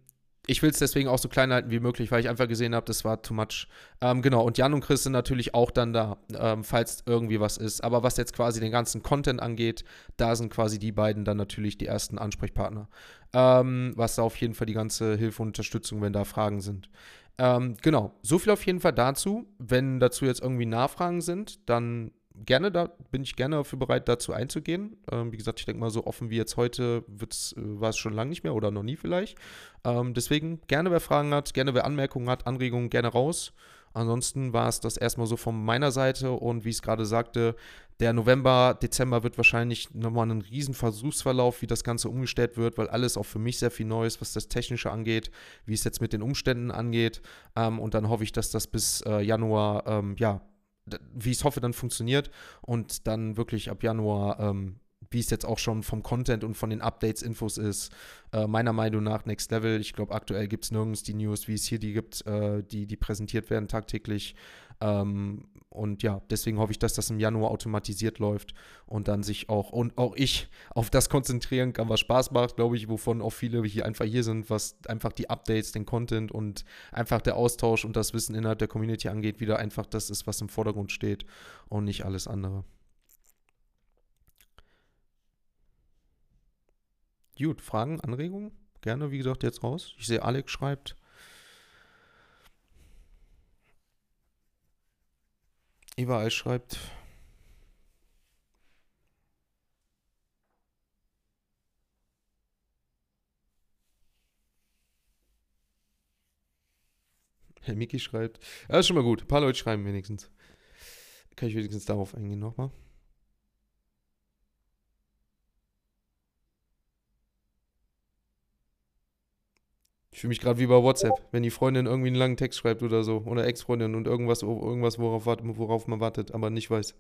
ich will es deswegen auch so klein halten wie möglich, weil ich einfach gesehen habe, das war too much. Ähm, genau, und Jan und Chris sind natürlich auch dann da, ähm, falls irgendwie was ist. Aber was jetzt quasi den ganzen Content angeht, da sind quasi die beiden dann natürlich die ersten Ansprechpartner. Ähm, was da auf jeden Fall die ganze Hilfe und Unterstützung, wenn da Fragen sind. Ähm, genau, so viel auf jeden Fall dazu. Wenn dazu jetzt irgendwie Nachfragen sind, dann gerne, da bin ich gerne dafür bereit, dazu einzugehen. Ähm, wie gesagt, ich denke mal, so offen wie jetzt heute äh, war es schon lange nicht mehr oder noch nie vielleicht. Ähm, deswegen gerne, wer Fragen hat, gerne, wer Anmerkungen hat, Anregungen, gerne raus. Ansonsten war es das erstmal so von meiner Seite und wie ich es gerade sagte, der November, Dezember wird wahrscheinlich nochmal ein riesen Versuchsverlauf, wie das Ganze umgestellt wird, weil alles auch für mich sehr viel Neues, was das Technische angeht, wie es jetzt mit den Umständen angeht. Ähm, und dann hoffe ich, dass das bis äh, Januar, ähm, ja, wie ich es hoffe, dann funktioniert und dann wirklich ab Januar, ähm, wie es jetzt auch schon vom Content und von den Updates, Infos ist, äh, meiner Meinung nach Next Level. Ich glaube, aktuell gibt es nirgends die News, wie es hier die gibt, äh, die, die präsentiert werden tagtäglich. Ähm, und ja, deswegen hoffe ich, dass das im Januar automatisiert läuft und dann sich auch und auch ich auf das konzentrieren kann, was Spaß macht, glaube ich, wovon auch viele hier einfach hier sind, was einfach die Updates, den Content und einfach der Austausch und das Wissen innerhalb der Community angeht, wieder einfach das ist, was im Vordergrund steht und nicht alles andere. Gut, Fragen, Anregungen? Gerne, wie gesagt, jetzt raus. Ich sehe, Alex schreibt. Überall schreibt. Herr Miki schreibt. Ja, ist schon mal gut. Ein paar Leute schreiben wenigstens. Kann ich wenigstens darauf eingehen nochmal. Fühle mich gerade wie bei WhatsApp, wenn die Freundin irgendwie einen langen Text schreibt oder so. Oder Ex-Freundin und irgendwas, irgendwas worauf, worauf man wartet, aber nicht weiß.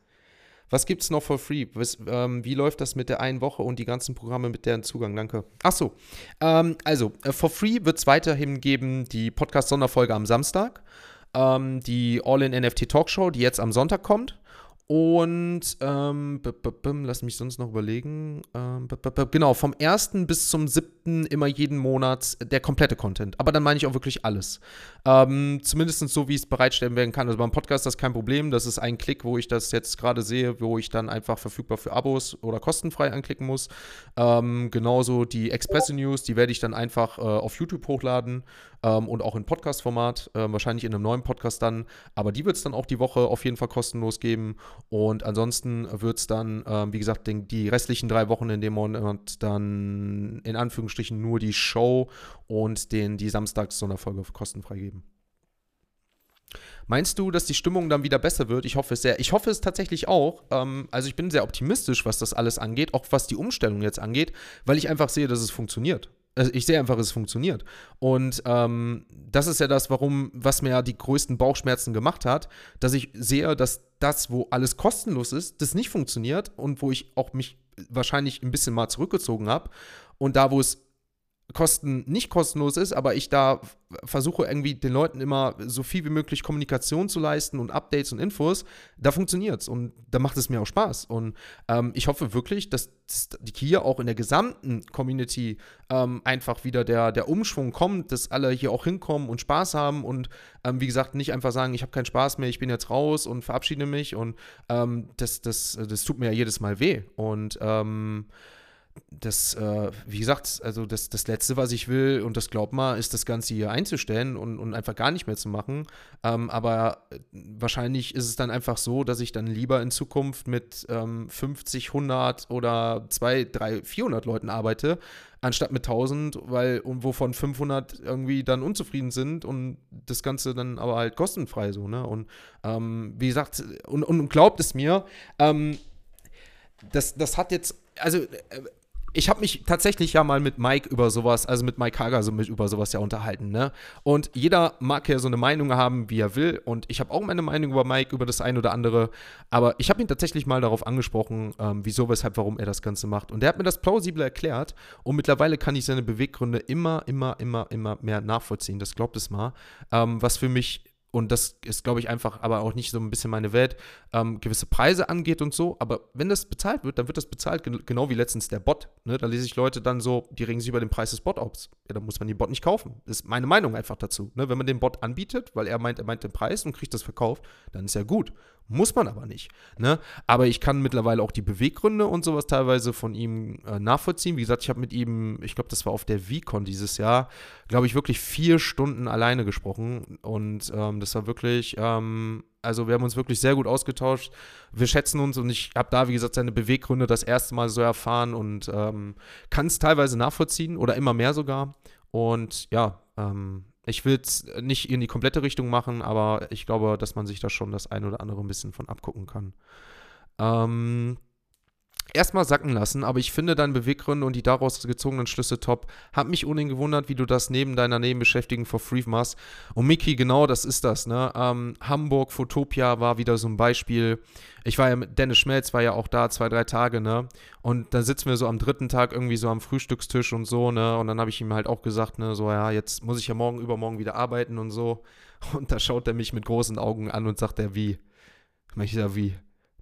Was gibt es noch for free? Was, ähm, wie läuft das mit der einen Woche und die ganzen Programme mit deren Zugang? Danke. Achso. Ähm, also, äh, for free wird es weiterhin geben die Podcast-Sonderfolge am Samstag. Ähm, die All-in-NFT Talkshow, die jetzt am Sonntag kommt. Und ähm, lass mich sonst noch überlegen. Ähm, genau, vom 1. bis zum 7. immer jeden Monat der komplette Content. Aber dann meine ich auch wirklich alles. Ähm, Zumindest so, wie es bereitstellen werden kann. Also beim Podcast ist das kein Problem. Das ist ein Klick, wo ich das jetzt gerade sehe, wo ich dann einfach verfügbar für Abos oder kostenfrei anklicken muss. Ähm, genauso die Express News, die werde ich dann einfach äh, auf YouTube hochladen ähm, und auch in Podcast-Format. Äh, wahrscheinlich in einem neuen Podcast dann. Aber die wird es dann auch die Woche auf jeden Fall kostenlos geben. Und ansonsten wird es dann, ähm, wie gesagt, den, die restlichen drei Wochen in dem Monat dann in Anführungsstrichen nur die Show und den, die Samstags-Sonderfolge kostenfrei geben. Meinst du, dass die Stimmung dann wieder besser wird? Ich hoffe es sehr. Ich hoffe es tatsächlich auch. Ähm, also ich bin sehr optimistisch, was das alles angeht, auch was die Umstellung jetzt angeht, weil ich einfach sehe, dass es funktioniert. Also ich sehe einfach, es funktioniert. Und ähm, das ist ja das, warum, was mir ja die größten Bauchschmerzen gemacht hat, dass ich sehe, dass das, wo alles kostenlos ist, das nicht funktioniert und wo ich auch mich wahrscheinlich ein bisschen mal zurückgezogen habe. Und da, wo es Kosten nicht kostenlos ist, aber ich da versuche irgendwie den Leuten immer so viel wie möglich Kommunikation zu leisten und Updates und Infos, da funktioniert es und da macht es mir auch Spaß. Und ähm, ich hoffe wirklich, dass, dass hier auch in der gesamten Community ähm, einfach wieder der, der Umschwung kommt, dass alle hier auch hinkommen und Spaß haben und ähm, wie gesagt nicht einfach sagen, ich habe keinen Spaß mehr, ich bin jetzt raus und verabschiede mich und ähm, das, das, das tut mir ja jedes Mal weh. Und ähm, das, äh, wie gesagt, also das, das Letzte, was ich will, und das glaubt mal, ist das Ganze hier einzustellen und, und einfach gar nicht mehr zu machen. Ähm, aber wahrscheinlich ist es dann einfach so, dass ich dann lieber in Zukunft mit ähm, 50, 100 oder 2, 3, 400 Leuten arbeite, anstatt mit 1000, weil, und wovon 500 irgendwie dann unzufrieden sind und das Ganze dann aber halt kostenfrei so, ne? Und ähm, wie gesagt, und, und glaubt es mir, ähm, das, das hat jetzt, also äh, ich habe mich tatsächlich ja mal mit Mike über sowas, also mit Mike Hager so mit über sowas ja unterhalten, ne? Und jeder mag ja so eine Meinung haben, wie er will. Und ich habe auch meine Meinung über Mike, über das ein oder andere. Aber ich habe ihn tatsächlich mal darauf angesprochen, ähm, wieso, weshalb, warum er das Ganze macht. Und er hat mir das plausibel erklärt. Und mittlerweile kann ich seine Beweggründe immer, immer, immer, immer mehr nachvollziehen. Das glaubt es mal. Ähm, was für mich und das ist, glaube ich, einfach aber auch nicht so ein bisschen meine Welt, ähm, gewisse Preise angeht und so. Aber wenn das bezahlt wird, dann wird das bezahlt, genau wie letztens der Bot. Ne? Da lese ich Leute dann so, die regen sich über den Preis des Bot auf. Ja, dann muss man den Bot nicht kaufen. Das ist meine Meinung einfach dazu. Ne? Wenn man den Bot anbietet, weil er meint, er meint den Preis und kriegt das verkauft, dann ist ja gut. Muss man aber nicht. Ne? Aber ich kann mittlerweile auch die Beweggründe und sowas teilweise von ihm äh, nachvollziehen. Wie gesagt, ich habe mit ihm, ich glaube, das war auf der VCon dieses Jahr, glaube ich, wirklich vier Stunden alleine gesprochen. Und ähm, das war wirklich, ähm, also wir haben uns wirklich sehr gut ausgetauscht. Wir schätzen uns und ich habe da, wie gesagt, seine Beweggründe das erste Mal so erfahren und ähm, kann es teilweise nachvollziehen oder immer mehr sogar. Und ja, ähm, ich will es nicht in die komplette Richtung machen, aber ich glaube, dass man sich da schon das ein oder andere ein bisschen von abgucken kann. Ähm, erstmal sacken lassen, aber ich finde deine Beweggründe und die daraus gezogenen Schlüsse top. Hab mich ohnehin gewundert, wie du das neben deiner Nebenbeschäftigung for free machst. Und Miki, genau das ist das, ne? Ähm, Hamburg, Fotopia war wieder so ein Beispiel. Ich war ja mit Dennis Schmelz, war ja auch da zwei, drei Tage, ne? Und dann sitzen wir so am dritten Tag irgendwie so am Frühstückstisch und so, ne? Und dann habe ich ihm halt auch gesagt, ne, so, ja, jetzt muss ich ja morgen, übermorgen wieder arbeiten und so. Und da schaut er mich mit großen Augen an und sagt er, wie? Ich ja, wie?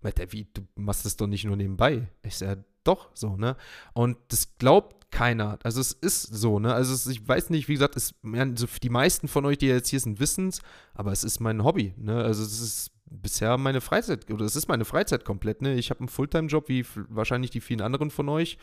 Meint wie, du machst das doch nicht nur nebenbei. Ich sage, doch, so, ne? Und das glaubt keiner. Also es ist so, ne? Also es, ich weiß nicht, wie gesagt, es, also die meisten von euch, die jetzt hier sind, wissen es, aber es ist mein Hobby, ne? Also es ist bisher meine Freizeit, oder es ist meine Freizeit komplett, ne? Ich habe einen Fulltime-Job, wie wahrscheinlich die vielen anderen von euch.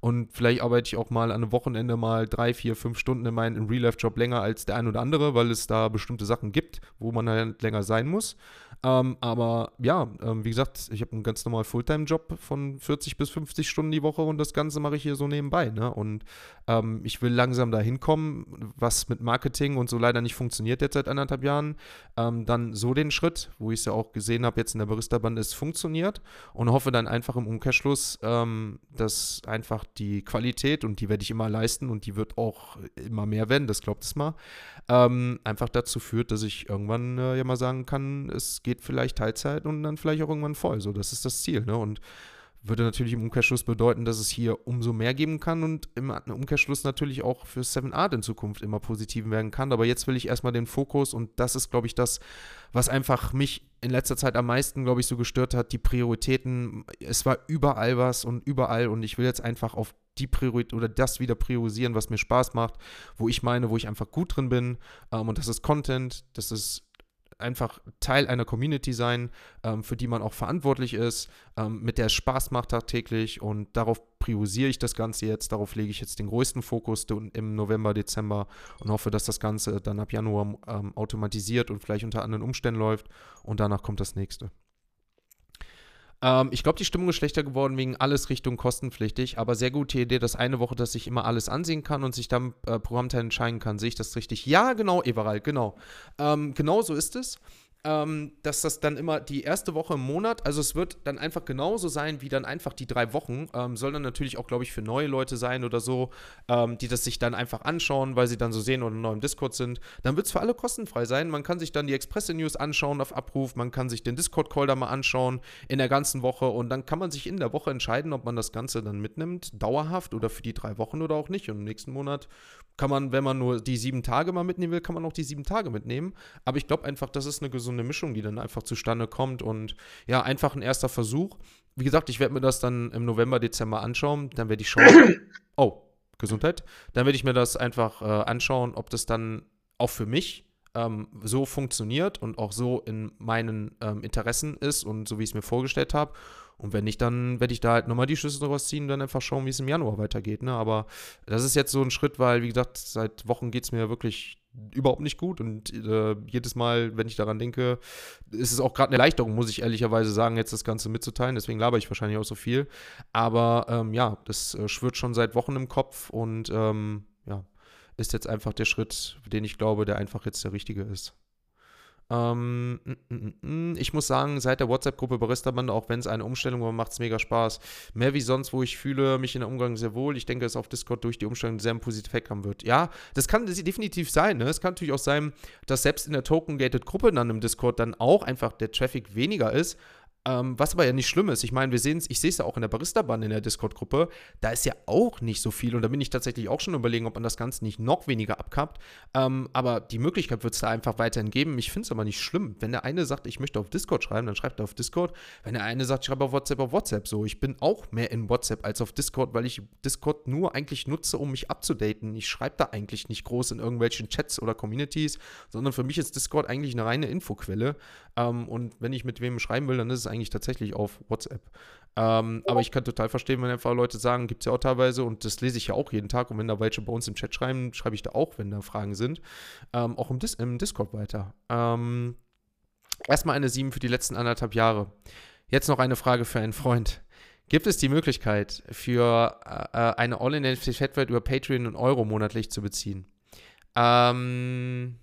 Und vielleicht arbeite ich auch mal an einem Wochenende mal drei, vier, fünf Stunden in meinem Real-Life-Job länger als der ein oder andere, weil es da bestimmte Sachen gibt, wo man halt länger sein muss. Ähm, aber ja, ähm, wie gesagt, ich habe einen ganz normalen Fulltime-Job von 40 bis 50 Stunden die Woche und das Ganze mache ich hier so nebenbei. Ne? Und ähm, ich will langsam da hinkommen, was mit Marketing und so leider nicht funktioniert jetzt seit anderthalb Jahren. Ähm, dann so den Schritt, wo ich es ja auch gesehen habe, jetzt in der Barista-Band, es funktioniert und hoffe dann einfach im Umkehrschluss, ähm, dass einfach die Qualität und die werde ich immer leisten und die wird auch immer mehr werden, das glaubt es mal, ähm, einfach dazu führt, dass ich irgendwann äh, ja mal sagen kann, es geht vielleicht Teilzeit und dann vielleicht auch irgendwann voll. So, das ist das Ziel. Ne? Und würde natürlich im Umkehrschluss bedeuten, dass es hier umso mehr geben kann und im Umkehrschluss natürlich auch für Seven Art in Zukunft immer positiv werden kann. Aber jetzt will ich erstmal den Fokus und das ist, glaube ich, das, was einfach mich in letzter Zeit am meisten, glaube ich, so gestört hat. Die Prioritäten, es war überall was und überall und ich will jetzt einfach auf die Priorität oder das wieder priorisieren, was mir Spaß macht, wo ich meine, wo ich einfach gut drin bin. Ähm, und das ist Content, das ist einfach Teil einer Community sein, ähm, für die man auch verantwortlich ist, ähm, mit der es Spaß macht tagtäglich. Und darauf priorisiere ich das Ganze jetzt, darauf lege ich jetzt den größten Fokus im November, Dezember und hoffe, dass das Ganze dann ab Januar ähm, automatisiert und vielleicht unter anderen Umständen läuft. Und danach kommt das nächste. Ähm, ich glaube, die Stimmung ist schlechter geworden wegen alles Richtung kostenpflichtig, aber sehr gute Idee, dass eine Woche, dass ich immer alles ansehen kann und sich dann äh, Programmteil entscheiden kann. Sehe ich das richtig? Ja, genau, Everald, genau. Ähm, genau so ist es ähm, dass das dann immer die erste Woche im Monat, also es wird dann einfach genauso sein wie dann einfach die drei Wochen, ähm, soll dann natürlich auch, glaube ich, für neue Leute sein oder so, ähm, die das sich dann einfach anschauen, weil sie dann so sehen oder neu im Discord sind. Dann wird es für alle kostenfrei sein. Man kann sich dann die Express-News anschauen auf Abruf, man kann sich den Discord-Call da mal anschauen in der ganzen Woche und dann kann man sich in der Woche entscheiden, ob man das Ganze dann mitnimmt, dauerhaft oder für die drei Wochen oder auch nicht. Und im nächsten Monat kann man, wenn man nur die sieben Tage mal mitnehmen will, kann man auch die sieben Tage mitnehmen. Aber ich glaube einfach, das ist eine gesunde so eine Mischung, die dann einfach zustande kommt und ja, einfach ein erster Versuch. Wie gesagt, ich werde mir das dann im November, Dezember anschauen, dann werde ich schauen. Oh, Gesundheit. Dann werde ich mir das einfach äh, anschauen, ob das dann auch für mich ähm, so funktioniert und auch so in meinen ähm, Interessen ist und so wie ich es mir vorgestellt habe. Und wenn nicht, dann werde ich da halt nochmal die Schlüsse draus ziehen und dann einfach schauen, wie es im Januar weitergeht. Ne? Aber das ist jetzt so ein Schritt, weil, wie gesagt, seit Wochen geht es mir wirklich überhaupt nicht gut und äh, jedes Mal, wenn ich daran denke, ist es auch gerade eine Erleichterung, muss ich ehrlicherweise sagen, jetzt das Ganze mitzuteilen. Deswegen laber ich wahrscheinlich auch so viel. Aber ähm, ja, das äh, schwirrt schon seit Wochen im Kopf und ähm, ja, ist jetzt einfach der Schritt, den ich glaube, der einfach jetzt der richtige ist. Ähm, mm, mm, mm, ich muss sagen, seit der WhatsApp-Gruppe Barista-Bande, auch wenn es eine Umstellung war, macht es mega Spaß. Mehr wie sonst, wo ich fühle mich in der Umgang sehr wohl. Ich denke, dass auf Discord durch die Umstellung sehr einen positiven Effekt haben wird. Ja, das kann definitiv sein. Ne? Es kann natürlich auch sein, dass selbst in der Token-Gated-Gruppe dann im Discord dann auch einfach der Traffic weniger ist. Ähm, was aber ja nicht schlimm ist. Ich meine, wir sehen es, ich sehe es ja auch in der Barista-Bahn in der Discord-Gruppe. Da ist ja auch nicht so viel und da bin ich tatsächlich auch schon überlegen, ob man das Ganze nicht noch weniger abkappt. Ähm, aber die Möglichkeit wird es da einfach weiterhin geben. Ich finde es aber nicht schlimm. Wenn der eine sagt, ich möchte auf Discord schreiben, dann schreibt er auf Discord. Wenn der eine sagt, ich schreibe auf WhatsApp, auf WhatsApp. So, ich bin auch mehr in WhatsApp als auf Discord, weil ich Discord nur eigentlich nutze, um mich abzudaten. Ich schreibe da eigentlich nicht groß in irgendwelchen Chats oder Communities, sondern für mich ist Discord eigentlich eine reine Infoquelle. Ähm, und wenn ich mit wem schreiben will, dann ist es eigentlich tatsächlich auf WhatsApp. Ähm, aber ich kann total verstehen, wenn einfach Leute sagen, gibt es ja auch teilweise, und das lese ich ja auch jeden Tag, und wenn da welche bei uns im Chat schreiben, schreibe ich da auch, wenn da Fragen sind, ähm, auch im, Dis im Discord weiter. Ähm, erstmal eine 7 für die letzten anderthalb Jahre. Jetzt noch eine Frage für einen Freund. Gibt es die Möglichkeit, für äh, äh eine All-in-NFT-Fetwert über Patreon und Euro monatlich zu beziehen? Ähm,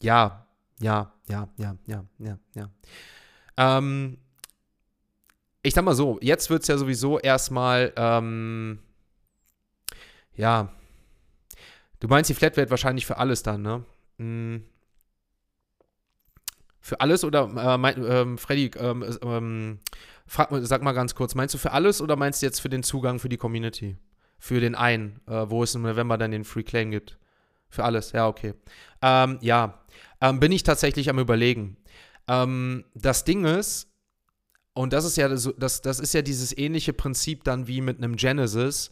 ja, ja, ja, ja, ja, ja, ja. Ähm, ich sag mal so, jetzt wird es ja sowieso erstmal, ähm, ja, du meinst die Flatrate wahrscheinlich für alles dann, ne? Hm. Für alles oder, äh, mein, ähm, Freddy, ähm, ähm, frag, sag mal ganz kurz, meinst du für alles oder meinst du jetzt für den Zugang für die Community? Für den einen, äh, wo es im November dann den Free Claim gibt? Für alles, ja, okay. Ähm, ja, ähm, bin ich tatsächlich am Überlegen. Ähm, das Ding ist, und das ist ja das, das ist ja dieses ähnliche Prinzip dann wie mit einem Genesis.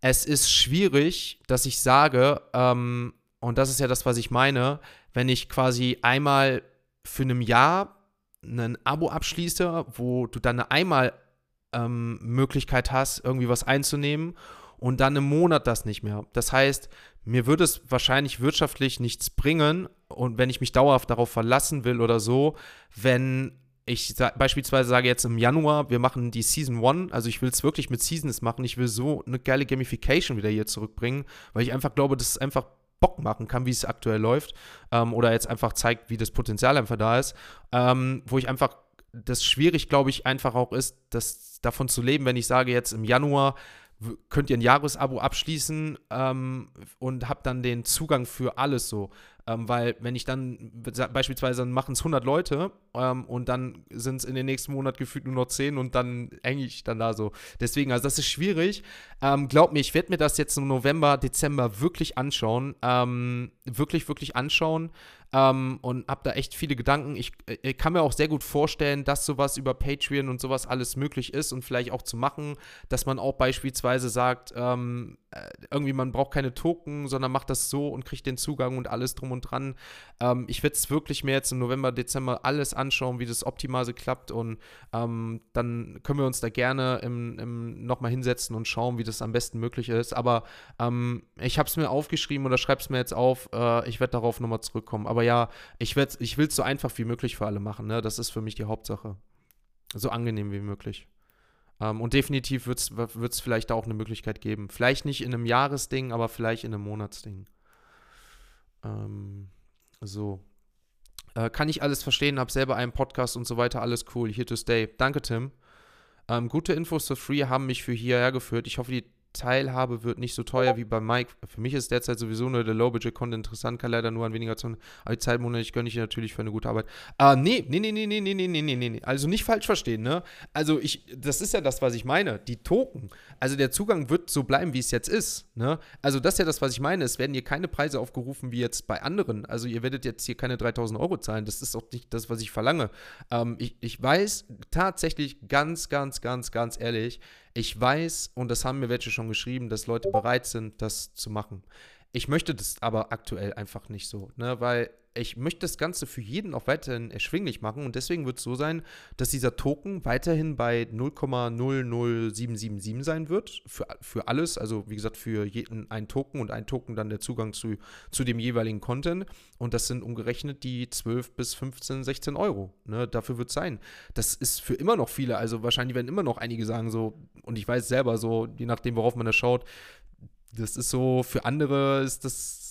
Es ist schwierig, dass ich sage, ähm, und das ist ja das, was ich meine, wenn ich quasi einmal für ein Jahr ein Abo abschließe, wo du dann eine einmal ähm, Möglichkeit hast, irgendwie was einzunehmen und dann im Monat das nicht mehr. Das heißt, mir würde es wahrscheinlich wirtschaftlich nichts bringen und wenn ich mich dauerhaft darauf verlassen will oder so, wenn ich sa beispielsweise sage jetzt im Januar, wir machen die Season 1, also ich will es wirklich mit Seasons machen, ich will so eine geile Gamification wieder hier zurückbringen, weil ich einfach glaube, dass es einfach Bock machen kann, wie es aktuell läuft, ähm, oder jetzt einfach zeigt, wie das Potenzial einfach da ist, ähm, wo ich einfach, das schwierig, glaube ich, einfach auch ist, das davon zu leben, wenn ich sage jetzt im Januar, könnt ihr ein Jahresabo abschließen ähm, und habt dann den Zugang für alles so. Ähm, weil wenn ich dann beispielsweise dann machen es 100 Leute ähm, und dann sind es in den nächsten Monat gefühlt nur noch 10 und dann hänge ich dann da so. Deswegen, also das ist schwierig. Ähm, glaub mir, ich werde mir das jetzt im November, Dezember wirklich anschauen. Ähm, wirklich, wirklich anschauen. Ähm, und habe da echt viele Gedanken. Ich, ich, äh, kann mir auch sehr gut vorstellen, dass sowas über Patreon und sowas alles möglich ist und vielleicht auch zu machen, dass man auch beispielsweise sagt, ähm, äh, irgendwie man braucht keine Token, sondern macht das so und kriegt den Zugang und alles drum und dran. Ähm, ich werde es wirklich mir jetzt im November, Dezember alles anschauen, wie das optimal klappt und ähm, dann können wir uns da gerne im, im nochmal hinsetzen und schauen, wie das am besten möglich ist. Aber ähm, ich habe es mir aufgeschrieben oder schreibe es mir jetzt auf. Äh, ich werde darauf nochmal zurückkommen. Aber ja, ich, ich will es so einfach wie möglich für alle machen. Ne? Das ist für mich die Hauptsache. So angenehm wie möglich. Ähm, und definitiv wird es vielleicht auch eine Möglichkeit geben. Vielleicht nicht in einem Jahresding, aber vielleicht in einem Monatsding. Ähm, so. Äh, kann ich alles verstehen, habe selber einen Podcast und so weiter, alles cool. Here to stay. Danke, Tim. Ähm, gute Infos zu Free haben mich für hierher geführt. Ich hoffe, die Teilhabe wird nicht so teuer wie bei Mike. Für mich ist derzeit sowieso nur der Low-Budget-Content interessant, kann leider nur an weniger Zonen. Aber die Zeit monatlich gönne ich natürlich für eine gute Arbeit. Ah, nee, nee, nee, nee, nee, nee, nee, nee, nee. Also nicht falsch verstehen, ne? Also ich, das ist ja das, was ich meine. Die Token. Also der Zugang wird so bleiben, wie es jetzt ist, ne? Also das ist ja das, was ich meine. Es werden hier keine Preise aufgerufen wie jetzt bei anderen. Also ihr werdet jetzt hier keine 3000 Euro zahlen. Das ist auch nicht das, was ich verlange. Ähm, ich, ich weiß tatsächlich ganz, ganz, ganz, ganz ehrlich, ich weiß, und das haben mir welche schon geschrieben, dass Leute bereit sind, das zu machen. Ich möchte das aber aktuell einfach nicht so, ne, weil ich möchte das Ganze für jeden auch weiterhin erschwinglich machen und deswegen wird es so sein, dass dieser Token weiterhin bei 0,00777 sein wird für, für alles, also wie gesagt für jeden ein Token und ein Token dann der Zugang zu, zu dem jeweiligen Content. Und das sind umgerechnet die 12 bis 15, 16 Euro, ne, dafür wird es sein. Das ist für immer noch viele, also wahrscheinlich werden immer noch einige sagen so und ich weiß selber so, je nachdem worauf man da schaut, das ist so, für andere ist das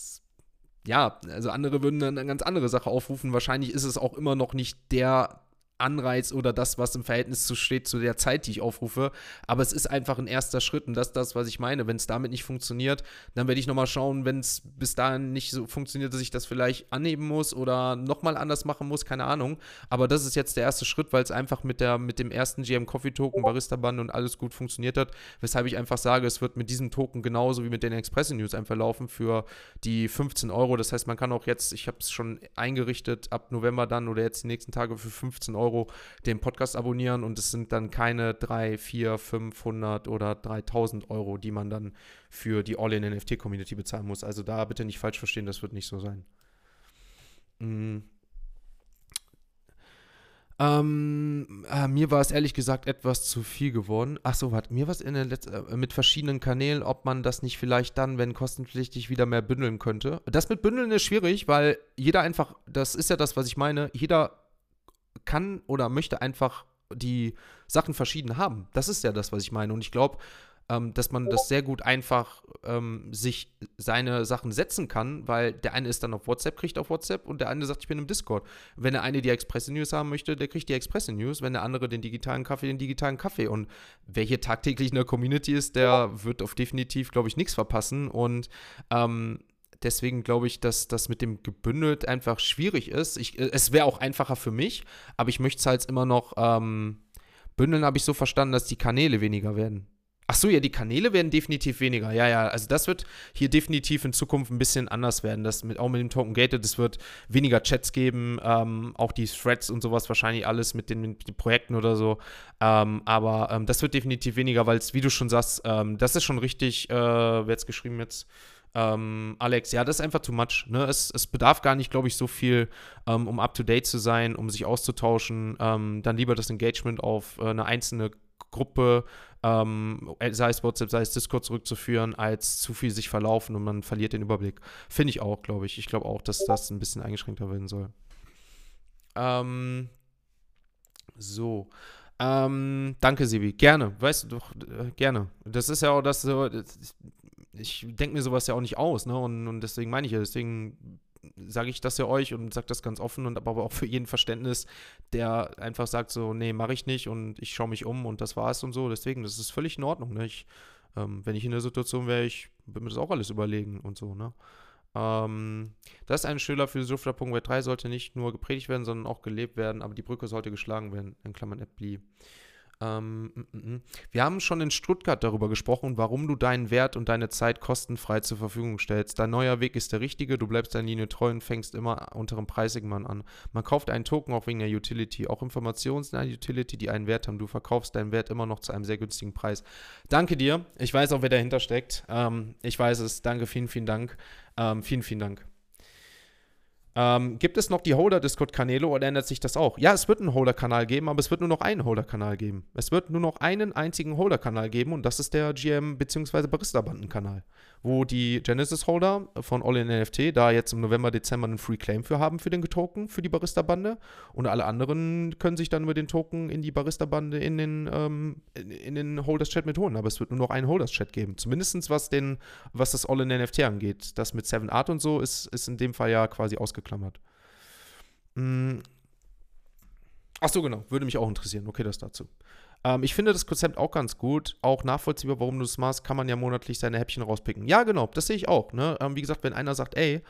ja, also andere würden eine ganz andere Sache aufrufen. Wahrscheinlich ist es auch immer noch nicht der Anreiz oder das, was im Verhältnis zu steht zu der Zeit, die ich aufrufe. Aber es ist einfach ein erster Schritt und das ist das, was ich meine. Wenn es damit nicht funktioniert, dann werde ich nochmal schauen, wenn es bis dahin nicht so funktioniert, dass ich das vielleicht annehmen muss oder nochmal anders machen muss, keine Ahnung. Aber das ist jetzt der erste Schritt, weil es einfach mit, der, mit dem ersten GM Coffee Token, Barista Band und alles gut funktioniert hat. Weshalb ich einfach sage, es wird mit diesem Token genauso wie mit den Express News einfach laufen für die 15 Euro. Das heißt, man kann auch jetzt, ich habe es schon eingerichtet, ab November dann oder jetzt die nächsten Tage für 15 Euro Euro den Podcast abonnieren und es sind dann keine 3, 4, 500 oder 3000 Euro, die man dann für die All-in-NFT-Community bezahlen muss. Also da bitte nicht falsch verstehen, das wird nicht so sein. Mhm. Ähm, äh, mir war es ehrlich gesagt etwas zu viel geworden. Achso, warte, mir war es äh, mit verschiedenen Kanälen, ob man das nicht vielleicht dann, wenn kostenpflichtig, wieder mehr bündeln könnte. Das mit bündeln ist schwierig, weil jeder einfach, das ist ja das, was ich meine, jeder kann oder möchte einfach die Sachen verschieden haben. Das ist ja das, was ich meine. Und ich glaube, ähm, dass man das sehr gut einfach ähm, sich seine Sachen setzen kann, weil der eine ist dann auf WhatsApp, kriegt auf WhatsApp und der andere sagt, ich bin im Discord. Wenn der eine die Express News haben möchte, der kriegt die Express News, wenn der andere den digitalen Kaffee, den digitalen Kaffee. Und wer hier tagtäglich in der Community ist, der wird auf definitiv, glaube ich, nichts verpassen. Und ähm, deswegen glaube ich, dass das mit dem gebündelt einfach schwierig ist. Ich, äh, es wäre auch einfacher für mich, aber ich möchte es halt immer noch ähm, bündeln, habe ich so verstanden, dass die Kanäle weniger werden. Ach so, ja, die Kanäle werden definitiv weniger. Ja, ja, also das wird hier definitiv in Zukunft ein bisschen anders werden. Das mit, auch mit dem Token Gated, es wird weniger Chats geben, ähm, auch die Threads und sowas, wahrscheinlich alles mit den, mit den Projekten oder so. Ähm, aber ähm, das wird definitiv weniger, weil es, wie du schon sagst, ähm, das ist schon richtig, äh, wer hat es geschrieben jetzt? Ähm, Alex, ja, das ist einfach too much. Ne? Es, es bedarf gar nicht, glaube ich, so viel, ähm, um up-to-date zu sein, um sich auszutauschen. Ähm, dann lieber das Engagement auf äh, eine einzelne Gruppe, ähm, sei es WhatsApp, sei es Discord zurückzuführen, als zu viel sich verlaufen und man verliert den Überblick. Finde ich auch, glaube ich. Ich glaube auch, dass das ein bisschen eingeschränkter werden soll. Ähm, so. Ähm, danke, Sibi. Gerne. Weißt du doch, äh, gerne. Das ist ja auch das so. Das, ich denke mir sowas ja auch nicht aus, ne? Und, und deswegen meine ich ja, deswegen sage ich das ja euch und sage das ganz offen und aber auch für jeden Verständnis, der einfach sagt so, nee, mache ich nicht und ich schaue mich um und das war's und so. Deswegen, das ist völlig in Ordnung. Ne? Ich, ähm, wenn ich in der Situation wäre, ich würde mir das auch alles überlegen und so, ne? Ähm, das ist ein Schüler für Sufra.web 3 sollte nicht nur gepredigt werden, sondern auch gelebt werden, aber die Brücke sollte geschlagen werden, in Klammern Appli. Ähm. Wir haben schon in Stuttgart darüber gesprochen, warum du deinen Wert und deine Zeit kostenfrei zur Verfügung stellst. Dein neuer Weg ist der richtige, du bleibst deiner Linie treu und fängst immer unter dem Preissegment an. Man kauft einen Token auch wegen der Utility. Auch Informationen sind eine Utility, die einen Wert haben. Du verkaufst deinen Wert immer noch zu einem sehr günstigen Preis. Danke dir. Ich weiß auch, wer dahinter steckt. Ähm, ich weiß es. Danke, vielen, vielen Dank. Ähm, vielen, vielen Dank. Ähm, gibt es noch die Holder-Discord-Kanäle oder ändert sich das auch? Ja, es wird einen Holder-Kanal geben, aber es wird nur noch einen Holder-Kanal geben. Es wird nur noch einen einzigen Holder-Kanal geben und das ist der GM- bzw. Barista-Banden-Kanal wo die Genesis-Holder von All in NFT da jetzt im November, Dezember einen Free Claim für haben für den Token, für die Barista-Bande. Und alle anderen können sich dann über den Token in die Barista-Bande in den, ähm, in, in, den Holders-Chat mit holen. Aber es wird nur noch einen Holders-Chat geben. Zumindest was, den, was das All in NFT angeht. Das mit Seven Art und so ist, ist in dem Fall ja quasi ausgeklammert. Mhm. Ach so, genau. Würde mich auch interessieren. Okay, das dazu. Ähm, ich finde das Konzept auch ganz gut, auch nachvollziehbar, warum du es machst, kann man ja monatlich seine Häppchen rauspicken. Ja, genau, das sehe ich auch. Ne? Ähm, wie gesagt, wenn einer sagt, ey,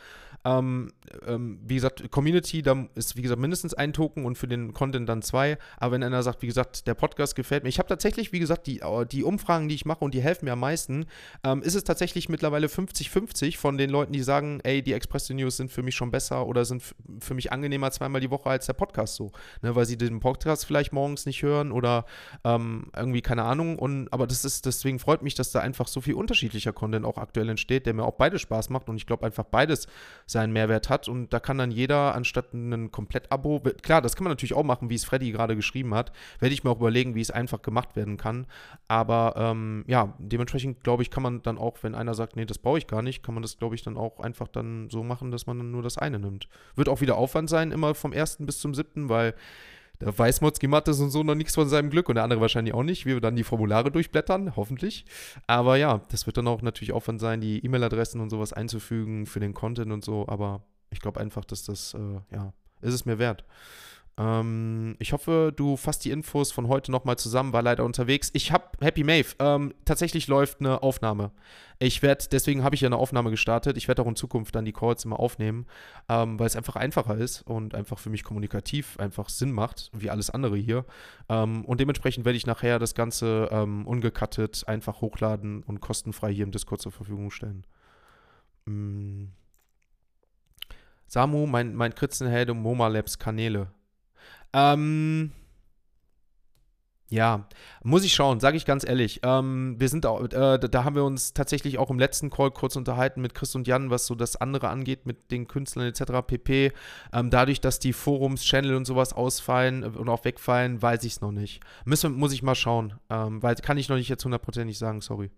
ähm, ähm, wie gesagt, Community, da ist wie gesagt mindestens ein Token und für den Content dann zwei. Aber wenn einer sagt, wie gesagt, der Podcast gefällt mir, ich habe tatsächlich, wie gesagt, die, äh, die Umfragen, die ich mache und die helfen mir am meisten, ähm, ist es tatsächlich mittlerweile 50-50 von den Leuten, die sagen, ey, die Express News sind für mich schon besser oder sind für mich angenehmer zweimal die Woche als der Podcast so. Ne? Weil sie den Podcast vielleicht morgens nicht hören oder ähm, irgendwie, keine Ahnung. Und, aber das ist, deswegen freut mich, dass da einfach so viel unterschiedlicher Content auch aktuell entsteht, der mir auch beides Spaß macht. Und ich glaube einfach beides seinen Mehrwert hat. Und da kann dann jeder anstatt ein Komplett-Abo, klar, das kann man natürlich auch machen, wie es Freddy gerade geschrieben hat, werde ich mir auch überlegen, wie es einfach gemacht werden kann. Aber ähm, ja, dementsprechend glaube ich, kann man dann auch, wenn einer sagt, nee, das brauche ich gar nicht, kann man das, glaube ich, dann auch einfach dann so machen, dass man dann nur das eine nimmt. Wird auch wieder Aufwand sein, immer vom ersten bis zum siebten, weil da weiß Motzki Mattes und so noch nichts von seinem Glück und der andere wahrscheinlich auch nicht. Wir dann die Formulare durchblättern, hoffentlich. Aber ja, das wird dann auch natürlich Aufwand sein, die E-Mail-Adressen und sowas einzufügen für den Content und so. Aber ich glaube einfach, dass das, äh, ja, ist es mir wert. Ähm, ich hoffe, du fasst die Infos von heute nochmal zusammen, war leider unterwegs. Ich habe Happy Maeve. Ähm, tatsächlich läuft eine Aufnahme. Ich werde, deswegen habe ich ja eine Aufnahme gestartet. Ich werde auch in Zukunft dann die Calls immer aufnehmen, ähm, weil es einfach einfacher ist und einfach für mich kommunikativ einfach Sinn macht, wie alles andere hier. Ähm, und dementsprechend werde ich nachher das Ganze ähm, ungecuttet einfach hochladen und kostenfrei hier im Discord zur Verfügung stellen. Mm. Samu, mein, mein Kritzenheld und Moma Labs Kanäle. Ähm, ja, muss ich schauen, sage ich ganz ehrlich. Ähm, wir sind auch, äh, da haben wir uns tatsächlich auch im letzten Call kurz unterhalten mit Chris und Jan, was so das andere angeht mit den Künstlern etc. pp. Ähm, dadurch, dass die Forums, Channel und sowas ausfallen und auch wegfallen, weiß ich es noch nicht. Müssen, muss ich mal schauen, ähm, weil kann ich noch nicht jetzt hundertprozentig sagen, sorry.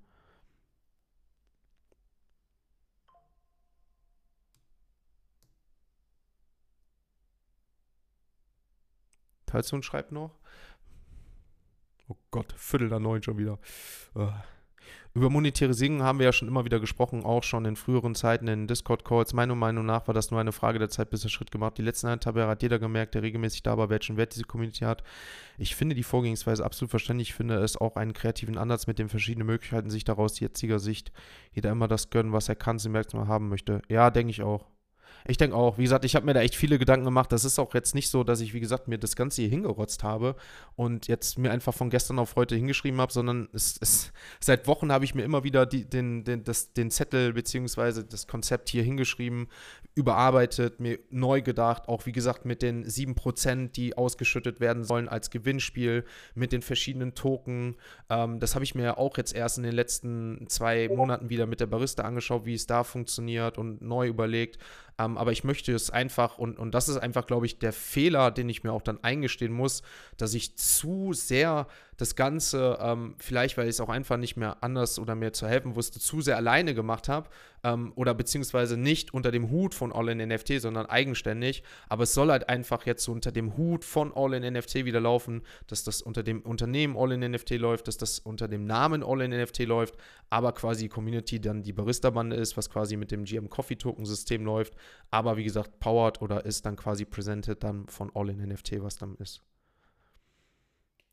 Talzun schreibt noch. Oh Gott, Viertel nach neun schon wieder. Uh. Über Monetarisierung haben wir ja schon immer wieder gesprochen, auch schon in früheren Zeiten in Discord-Calls. Meiner Meinung nach war das nur eine Frage der Zeit, bis der Schritt gemacht. Die letzten Handhabe hat jeder gemerkt, der regelmäßig da war, welchen Wert diese Community hat. Ich finde die Vorgehensweise absolut verständlich. Ich finde es auch einen kreativen Ansatz mit den verschiedenen Möglichkeiten, sich daraus jetziger Sicht jeder immer das gönnen, was er kann, sie merkt, mal haben möchte. Ja, denke ich auch. Ich denke auch, wie gesagt, ich habe mir da echt viele Gedanken gemacht. Das ist auch jetzt nicht so, dass ich, wie gesagt, mir das Ganze hier hingerotzt habe und jetzt mir einfach von gestern auf heute hingeschrieben habe, sondern es, es, seit Wochen habe ich mir immer wieder die, den, den, das, den Zettel bzw. das Konzept hier hingeschrieben, überarbeitet, mir neu gedacht, auch wie gesagt mit den 7%, die ausgeschüttet werden sollen als Gewinnspiel, mit den verschiedenen Token. Ähm, das habe ich mir auch jetzt erst in den letzten zwei Monaten wieder mit der Barista angeschaut, wie es da funktioniert und neu überlegt. Ähm, aber ich möchte es einfach, und, und das ist einfach, glaube ich, der Fehler, den ich mir auch dann eingestehen muss, dass ich zu sehr das Ganze, ähm, vielleicht weil ich es auch einfach nicht mehr anders oder mir zu helfen wusste, zu sehr alleine gemacht habe ähm, oder beziehungsweise nicht unter dem Hut von All in NFT, sondern eigenständig. Aber es soll halt einfach jetzt so unter dem Hut von All in NFT wieder laufen, dass das unter dem Unternehmen All in NFT läuft, dass das unter dem Namen All in NFT läuft, aber quasi die Community dann die Barista-Bande ist, was quasi mit dem GM Coffee Token System läuft, aber wie gesagt, powered oder ist dann quasi presented dann von All in NFT, was dann ist.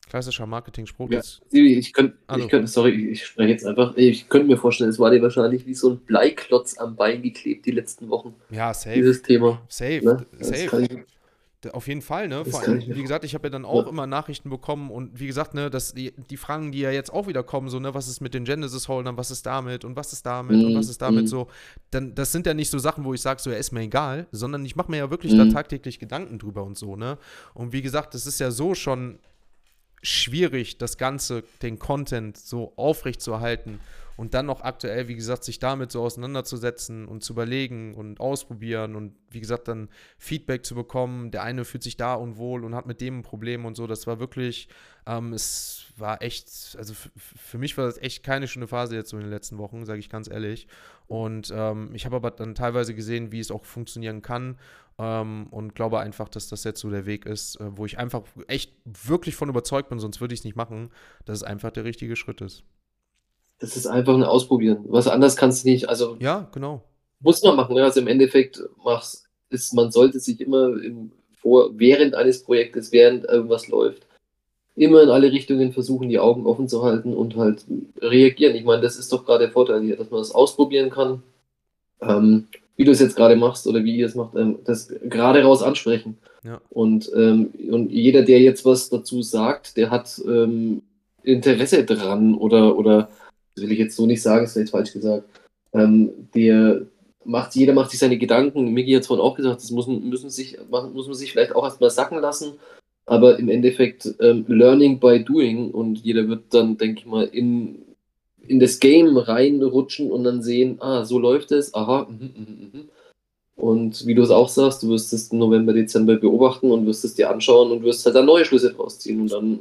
Klassischer Marketing-Spruch. Ja, ich könnte, ich sorry, ich spreche jetzt einfach. Ich könnte mir vorstellen, es war dir wahrscheinlich wie so ein Bleiklotz am Bein geklebt die letzten Wochen. Ja, safe. Dieses Thema. Safe. Ne? Safe. Auf jeden Fall, ne? Vor allem, wie gesagt, ich habe ja dann auch ja. immer Nachrichten bekommen und wie gesagt, ne, dass die, die Fragen, die ja jetzt auch wieder kommen, so, ne, was ist mit den Genesis-Holdern, was ist damit und was ist damit mm, und was ist damit mm. so, dann, das sind ja nicht so Sachen, wo ich sage, so, ja, ist mir egal, sondern ich mache mir ja wirklich mm. da tagtäglich Gedanken drüber und so, ne? Und wie gesagt, das ist ja so schon schwierig, das Ganze, den Content so aufrecht zu erhalten und dann noch aktuell, wie gesagt, sich damit so auseinanderzusetzen und zu überlegen und ausprobieren und wie gesagt, dann Feedback zu bekommen. Der eine fühlt sich da unwohl und hat mit dem ein Problem und so. Das war wirklich, ähm, es war echt, also für mich war das echt keine schöne Phase jetzt so in den letzten Wochen, sage ich ganz ehrlich. Und ähm, ich habe aber dann teilweise gesehen, wie es auch funktionieren kann ähm, und glaube einfach, dass das jetzt so der Weg ist, äh, wo ich einfach echt wirklich von überzeugt bin, sonst würde ich es nicht machen, dass es einfach der richtige Schritt ist. Das ist einfach ein Ausprobieren. Was anderes kannst du nicht. Also ja, genau. Muss man machen. Ne? Also im Endeffekt mach's, ist, man sollte sich immer im, vor, während eines Projektes, während irgendwas läuft, immer in alle Richtungen versuchen, die Augen offen zu halten und halt reagieren. Ich meine, das ist doch gerade der Vorteil hier, dass man das ausprobieren kann. Ähm, wie du es jetzt gerade machst oder wie ihr es macht, ähm, das gerade raus ansprechen. Ja. Und, ähm, und jeder, der jetzt was dazu sagt, der hat ähm, Interesse dran oder, oder, will ich jetzt so nicht sagen, ist vielleicht falsch gesagt, ähm, der macht, jeder macht sich seine Gedanken. Miki hat es vorhin auch gesagt, das muss, müssen sich, muss man sich vielleicht auch erstmal sacken lassen. Aber im Endeffekt ähm, Learning by Doing und jeder wird dann, denke ich mal, in in das Game reinrutschen und dann sehen, ah, so läuft es, aha, mh, mh, mh. Und wie du es auch sagst, du wirst es November, Dezember beobachten und wirst es dir anschauen und wirst halt dann neue Schlüsse draus ziehen und dann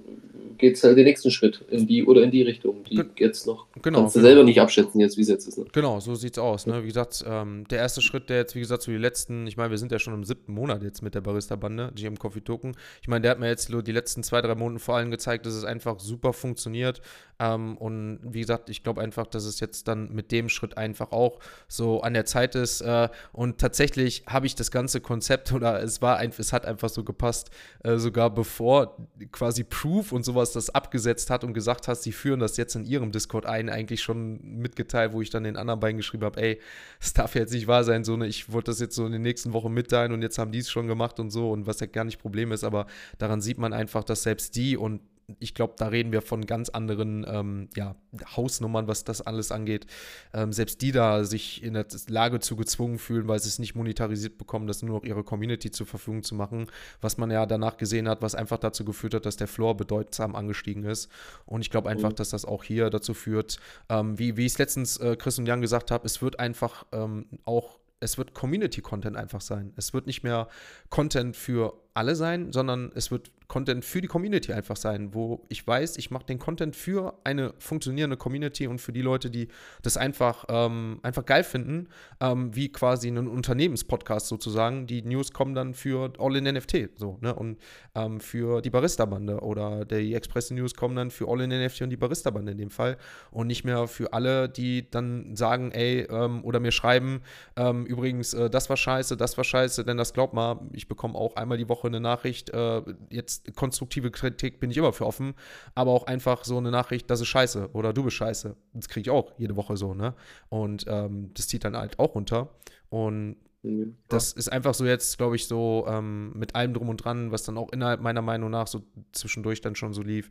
geht es halt den nächsten Schritt in die oder in die Richtung, die Ge jetzt noch genau, kannst du genau. selber nicht abschätzen, jetzt wie es jetzt ist. Ne? Genau, so sieht's aus. Ne? Wie gesagt, ähm, der erste Schritt, der jetzt, wie gesagt, so die letzten, ich meine, wir sind ja schon im siebten Monat jetzt mit der Barista-Bande, GM Coffee Token. Ich meine, der hat mir jetzt die letzten zwei, drei Monate vor allem gezeigt, dass es einfach super funktioniert. Ähm, und wie gesagt, ich glaube einfach, dass es jetzt dann mit dem Schritt einfach auch so an der Zeit ist. Äh, und tatsächlich habe ich das ganze Konzept oder es war einfach, es hat einfach so gepasst, äh, sogar bevor quasi Proof und sowas das abgesetzt hat und gesagt hat, sie führen das jetzt in ihrem Discord ein, eigentlich schon mitgeteilt, wo ich dann den anderen beiden geschrieben habe, ey, es darf jetzt nicht wahr sein, so eine, ich wollte das jetzt so in den nächsten Wochen mitteilen und jetzt haben die es schon gemacht und so und was ja gar nicht Problem ist, aber daran sieht man einfach, dass selbst die und ich glaube, da reden wir von ganz anderen ähm, ja, Hausnummern, was das alles angeht. Ähm, selbst die da sich in der Lage zu gezwungen fühlen, weil sie es nicht monetarisiert bekommen, das nur noch ihre Community zur Verfügung zu machen, was man ja danach gesehen hat, was einfach dazu geführt hat, dass der Floor bedeutsam angestiegen ist. Und ich glaube einfach, mhm. dass das auch hier dazu führt, ähm, wie, wie ich es letztens äh, Chris und Jan gesagt habe, es wird einfach ähm, auch es wird Community-Content einfach sein. Es wird nicht mehr Content für alle sein, sondern es wird Content für die Community einfach sein, wo ich weiß, ich mache den Content für eine funktionierende Community und für die Leute, die das einfach, ähm, einfach geil finden, ähm, wie quasi ein Unternehmenspodcast sozusagen. Die News kommen dann für All in NFT so, ne? Und ähm, für die Barista-Bande oder die Express-News kommen dann für All in NFT und die Barista-Bande in dem Fall und nicht mehr für alle, die dann sagen, ey, ähm, oder mir schreiben, ähm, übrigens, äh, das war scheiße, das war scheiße, denn das glaubt mal, ich bekomme auch einmal die Woche Woche eine Nachricht, äh, jetzt konstruktive Kritik bin ich immer für offen, aber auch einfach so eine Nachricht, das ist scheiße oder du bist scheiße. Das kriege ich auch jede Woche so, ne? Und ähm, das zieht dann halt auch runter. Und mhm. das ist einfach so jetzt, glaube ich, so ähm, mit allem drum und dran, was dann auch innerhalb meiner Meinung nach so zwischendurch dann schon so lief.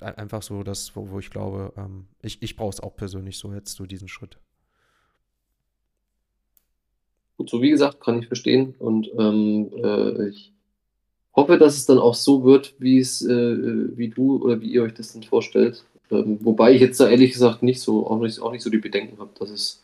Einfach so das, wo, wo ich glaube, ähm, ich, ich brauche es auch persönlich so jetzt, so diesen Schritt. Gut, so wie gesagt, kann ich verstehen. Und ähm, äh, ich hoffe, dass es dann auch so wird, wie es, äh, wie du oder wie ihr euch das dann vorstellt. Ähm, wobei ich jetzt da ehrlich gesagt nicht so, auch nicht, auch nicht so die Bedenken habe, dass es,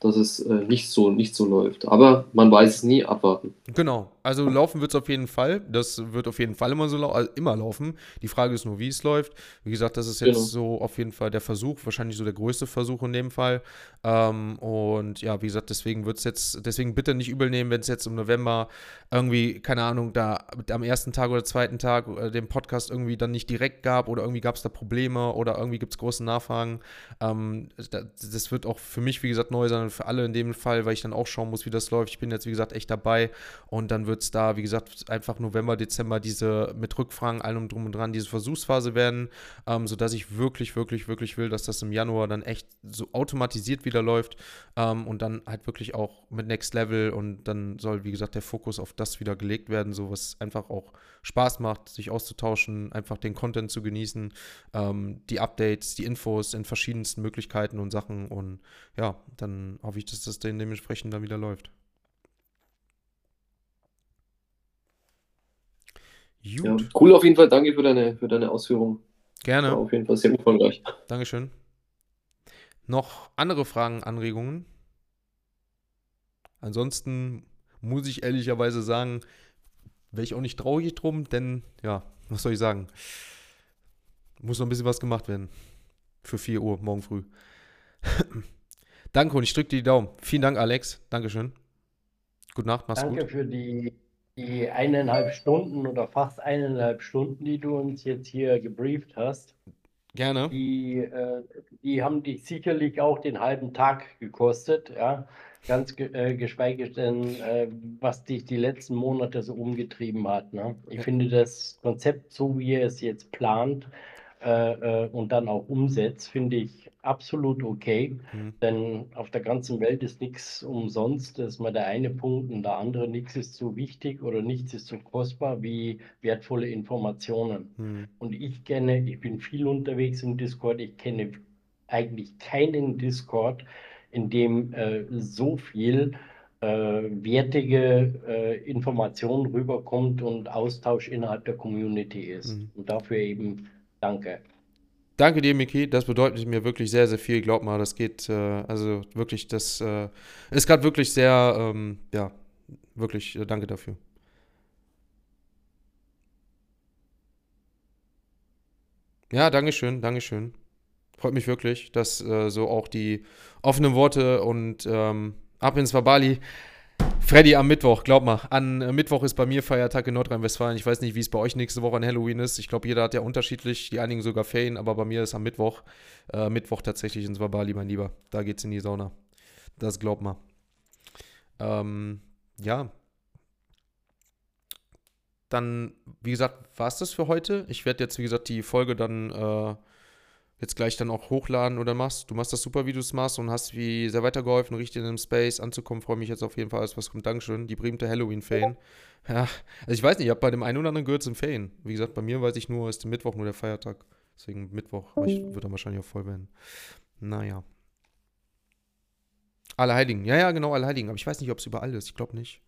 dass es äh, nicht, so, nicht so läuft. Aber man weiß es nie, abwarten. Genau. Also laufen wird es auf jeden Fall. Das wird auf jeden Fall immer so lau also immer laufen. Die Frage ist nur, wie es läuft. Wie gesagt, das ist jetzt genau. so auf jeden Fall der Versuch, wahrscheinlich so der größte Versuch in dem Fall. Ähm, und ja, wie gesagt, deswegen wird es jetzt, deswegen bitte nicht übel nehmen, wenn es jetzt im November irgendwie, keine Ahnung, da am ersten Tag oder zweiten Tag äh, den Podcast irgendwie dann nicht direkt gab oder irgendwie gab es da Probleme oder irgendwie gibt es große Nachfragen. Ähm, das wird auch für mich, wie gesagt, neu sein und für alle in dem Fall, weil ich dann auch schauen muss, wie das läuft. Ich bin jetzt, wie gesagt, echt dabei und dann wird wird es da, wie gesagt, einfach November, Dezember diese mit Rückfragen, allem drum und dran, diese Versuchsphase werden, ähm, sodass ich wirklich, wirklich, wirklich will, dass das im Januar dann echt so automatisiert wieder läuft ähm, und dann halt wirklich auch mit Next Level und dann soll, wie gesagt, der Fokus auf das wieder gelegt werden, so was einfach auch Spaß macht, sich auszutauschen, einfach den Content zu genießen, ähm, die Updates, die Infos in verschiedensten Möglichkeiten und Sachen und ja, dann hoffe ich, dass das dementsprechend dann wieder läuft. Ja, cool auf jeden Fall. Danke für deine, für deine Ausführungen. Gerne. War auf jeden Fall sehr umfangreich. Dankeschön. Noch andere Fragen, Anregungen? Ansonsten muss ich ehrlicherweise sagen, wäre ich auch nicht traurig drum, denn ja, was soll ich sagen? Muss noch ein bisschen was gemacht werden. Für 4 Uhr morgen früh. Danke und ich drücke dir die Daumen. Vielen Dank, Alex. Dankeschön. Gute Nacht, mach's Danke gut. Danke für die die eineinhalb Stunden oder fast eineinhalb Stunden, die du uns jetzt hier gebrieft hast, Gerne. die, äh, die haben dich sicherlich auch den halben Tag gekostet, ja. Ganz ge äh, geschweige denn, äh, was dich die letzten Monate so umgetrieben hat. Ne? Ich finde das Konzept, so wie ihr es jetzt plant äh, äh, und dann auch umsetzt, finde ich absolut okay, mhm. denn auf der ganzen Welt ist nichts umsonst. Das ist mal der eine Punkt und der andere, nichts ist so wichtig oder nichts ist so kostbar wie wertvolle Informationen. Mhm. Und ich kenne, ich bin viel unterwegs im Discord, ich kenne eigentlich keinen Discord, in dem äh, so viel äh, wertige äh, Information rüberkommt und Austausch innerhalb der Community ist. Mhm. Und dafür eben danke. Danke dir, Miki. Das bedeutet mir wirklich sehr, sehr viel. Glaub mal, das geht, äh, also wirklich, das äh, ist gerade wirklich sehr, ähm, ja, wirklich äh, danke dafür. Ja, Dankeschön, Dankeschön. Freut mich wirklich, dass äh, so auch die offenen Worte und ähm, ab ins Wabali. Freddy am Mittwoch, glaub mal. An äh, Mittwoch ist bei mir Feiertag in Nordrhein-Westfalen. Ich weiß nicht, wie es bei euch nächste Woche an Halloween ist. Ich glaube, jeder hat ja unterschiedlich, die einigen sogar Ferien, aber bei mir ist am Mittwoch, äh, Mittwoch tatsächlich ins Wabali, mein Lieber. Da geht's in die Sauna. Das glaub mal. Ähm, ja. Dann, wie gesagt, war es das für heute. Ich werde jetzt, wie gesagt, die Folge dann äh, jetzt gleich dann auch hochladen oder machst. Du machst das super, wie du es machst und hast wie sehr weitergeholfen, richtig in dem Space anzukommen. Freue mich jetzt auf jeden Fall, alles was kommt. Dankeschön. Die berühmte Halloween-Fan. Ja, also ich weiß nicht, ich habe bei dem einen oder anderen gehört zum Fan. Wie gesagt, bei mir weiß ich nur, ist der Mittwoch nur der Feiertag. Deswegen Mittwoch, ich würde dann wahrscheinlich auch voll werden. Naja. Allerheiligen. Ja, ja, genau, Allerheiligen. Aber ich weiß nicht, ob es überall ist. Ich glaube nicht.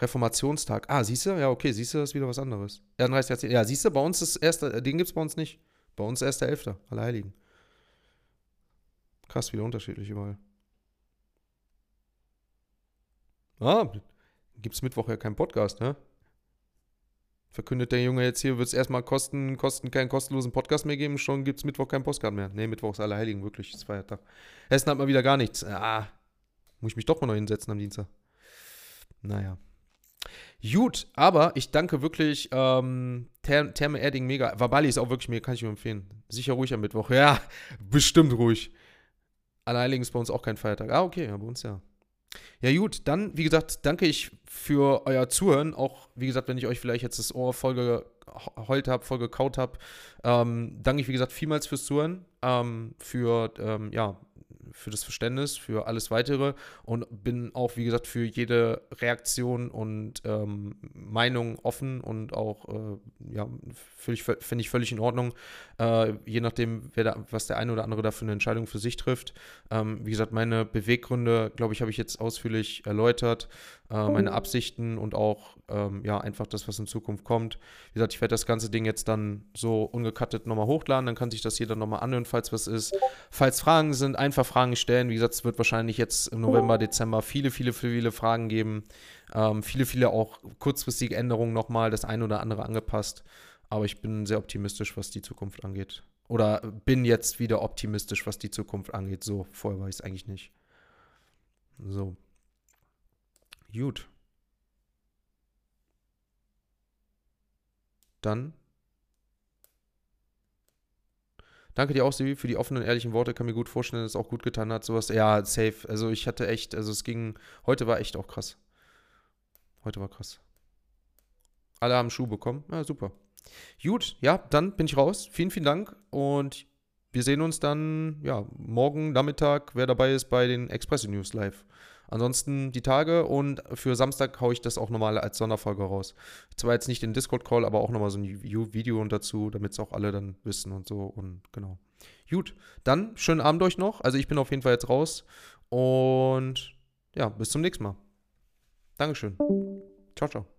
Reformationstag. Ah, siehst du? Ja, okay, siehst du, das ist wieder was anderes. Ja, Ja, siehst du, bei uns ist erster, den gibt es bei uns nicht. Bei uns erst der Elfter, Allerheiligen. Krass, wieder unterschiedlich überall. Ah, gibt es Mittwoch ja keinen Podcast, ne? Verkündet der Junge jetzt hier, wird es erstmal kosten, kosten keinen kostenlosen Podcast mehr geben, schon gibt es Mittwoch keinen Podcast mehr. Ne, Mittwoch ist Allerheiligen, wirklich, ist Feiertag. Hessen hat mal wieder gar nichts. Ah, muss ich mich doch mal noch hinsetzen am Dienstag. Naja. Gut, aber ich danke wirklich ähm, Therme Therm Erding mega. Wabali ist auch wirklich mir, kann ich nur empfehlen. Sicher ruhig am Mittwoch. Ja, bestimmt ruhig. Allerheiligen ist bei uns auch kein Feiertag. Ah, okay, ja, bei uns ja. Ja, gut, dann, wie gesagt, danke ich für euer Zuhören. Auch, wie gesagt, wenn ich euch vielleicht jetzt das Ohr voll geheult habe, voll gekaut habe, ähm, danke ich, wie gesagt, vielmals fürs Zuhören, ähm, für, ähm, ja, für das Verständnis, für alles weitere und bin auch, wie gesagt, für jede Reaktion und ähm, Meinung offen und auch, äh, ja, finde ich völlig in Ordnung, äh, je nachdem, da, was der eine oder andere da für eine Entscheidung für sich trifft. Ähm, wie gesagt, meine Beweggründe, glaube ich, habe ich jetzt ausführlich erläutert, äh, meine Absichten und auch, ähm, ja, einfach das, was in Zukunft kommt. Wie gesagt, ich werde das ganze Ding jetzt dann so ungekattet nochmal hochladen, dann kann sich das jeder nochmal anhören, falls was ist. Falls Fragen sind, einfach Fragen stellen. Wie gesagt, es wird wahrscheinlich jetzt im November, Dezember viele, viele, viele Fragen geben. Ähm, viele, viele auch kurzfristige Änderungen nochmal, das eine oder andere angepasst. Aber ich bin sehr optimistisch, was die Zukunft angeht. Oder bin jetzt wieder optimistisch, was die Zukunft angeht. So, vorher war ich es eigentlich nicht. So. Gut. Dann Danke dir auch, Sivi, für die offenen, ehrlichen Worte. Kann mir gut vorstellen, dass es auch gut getan hat. Sowas, ja, safe. Also ich hatte echt, also es ging, heute war echt auch krass. Heute war krass. Alle haben Schuh bekommen. Ja, super. Gut, ja, dann bin ich raus. Vielen, vielen Dank und wir sehen uns dann, ja, morgen Nachmittag, wer dabei ist, bei den Express News live. Ansonsten die Tage und für Samstag haue ich das auch nochmal als Sonderfolge raus. Zwar jetzt nicht den Discord-Call, aber auch nochmal so ein Video dazu, damit es auch alle dann wissen und so und genau. Gut, dann schönen Abend euch noch. Also ich bin auf jeden Fall jetzt raus und ja, bis zum nächsten Mal. Dankeschön. Ciao, ciao.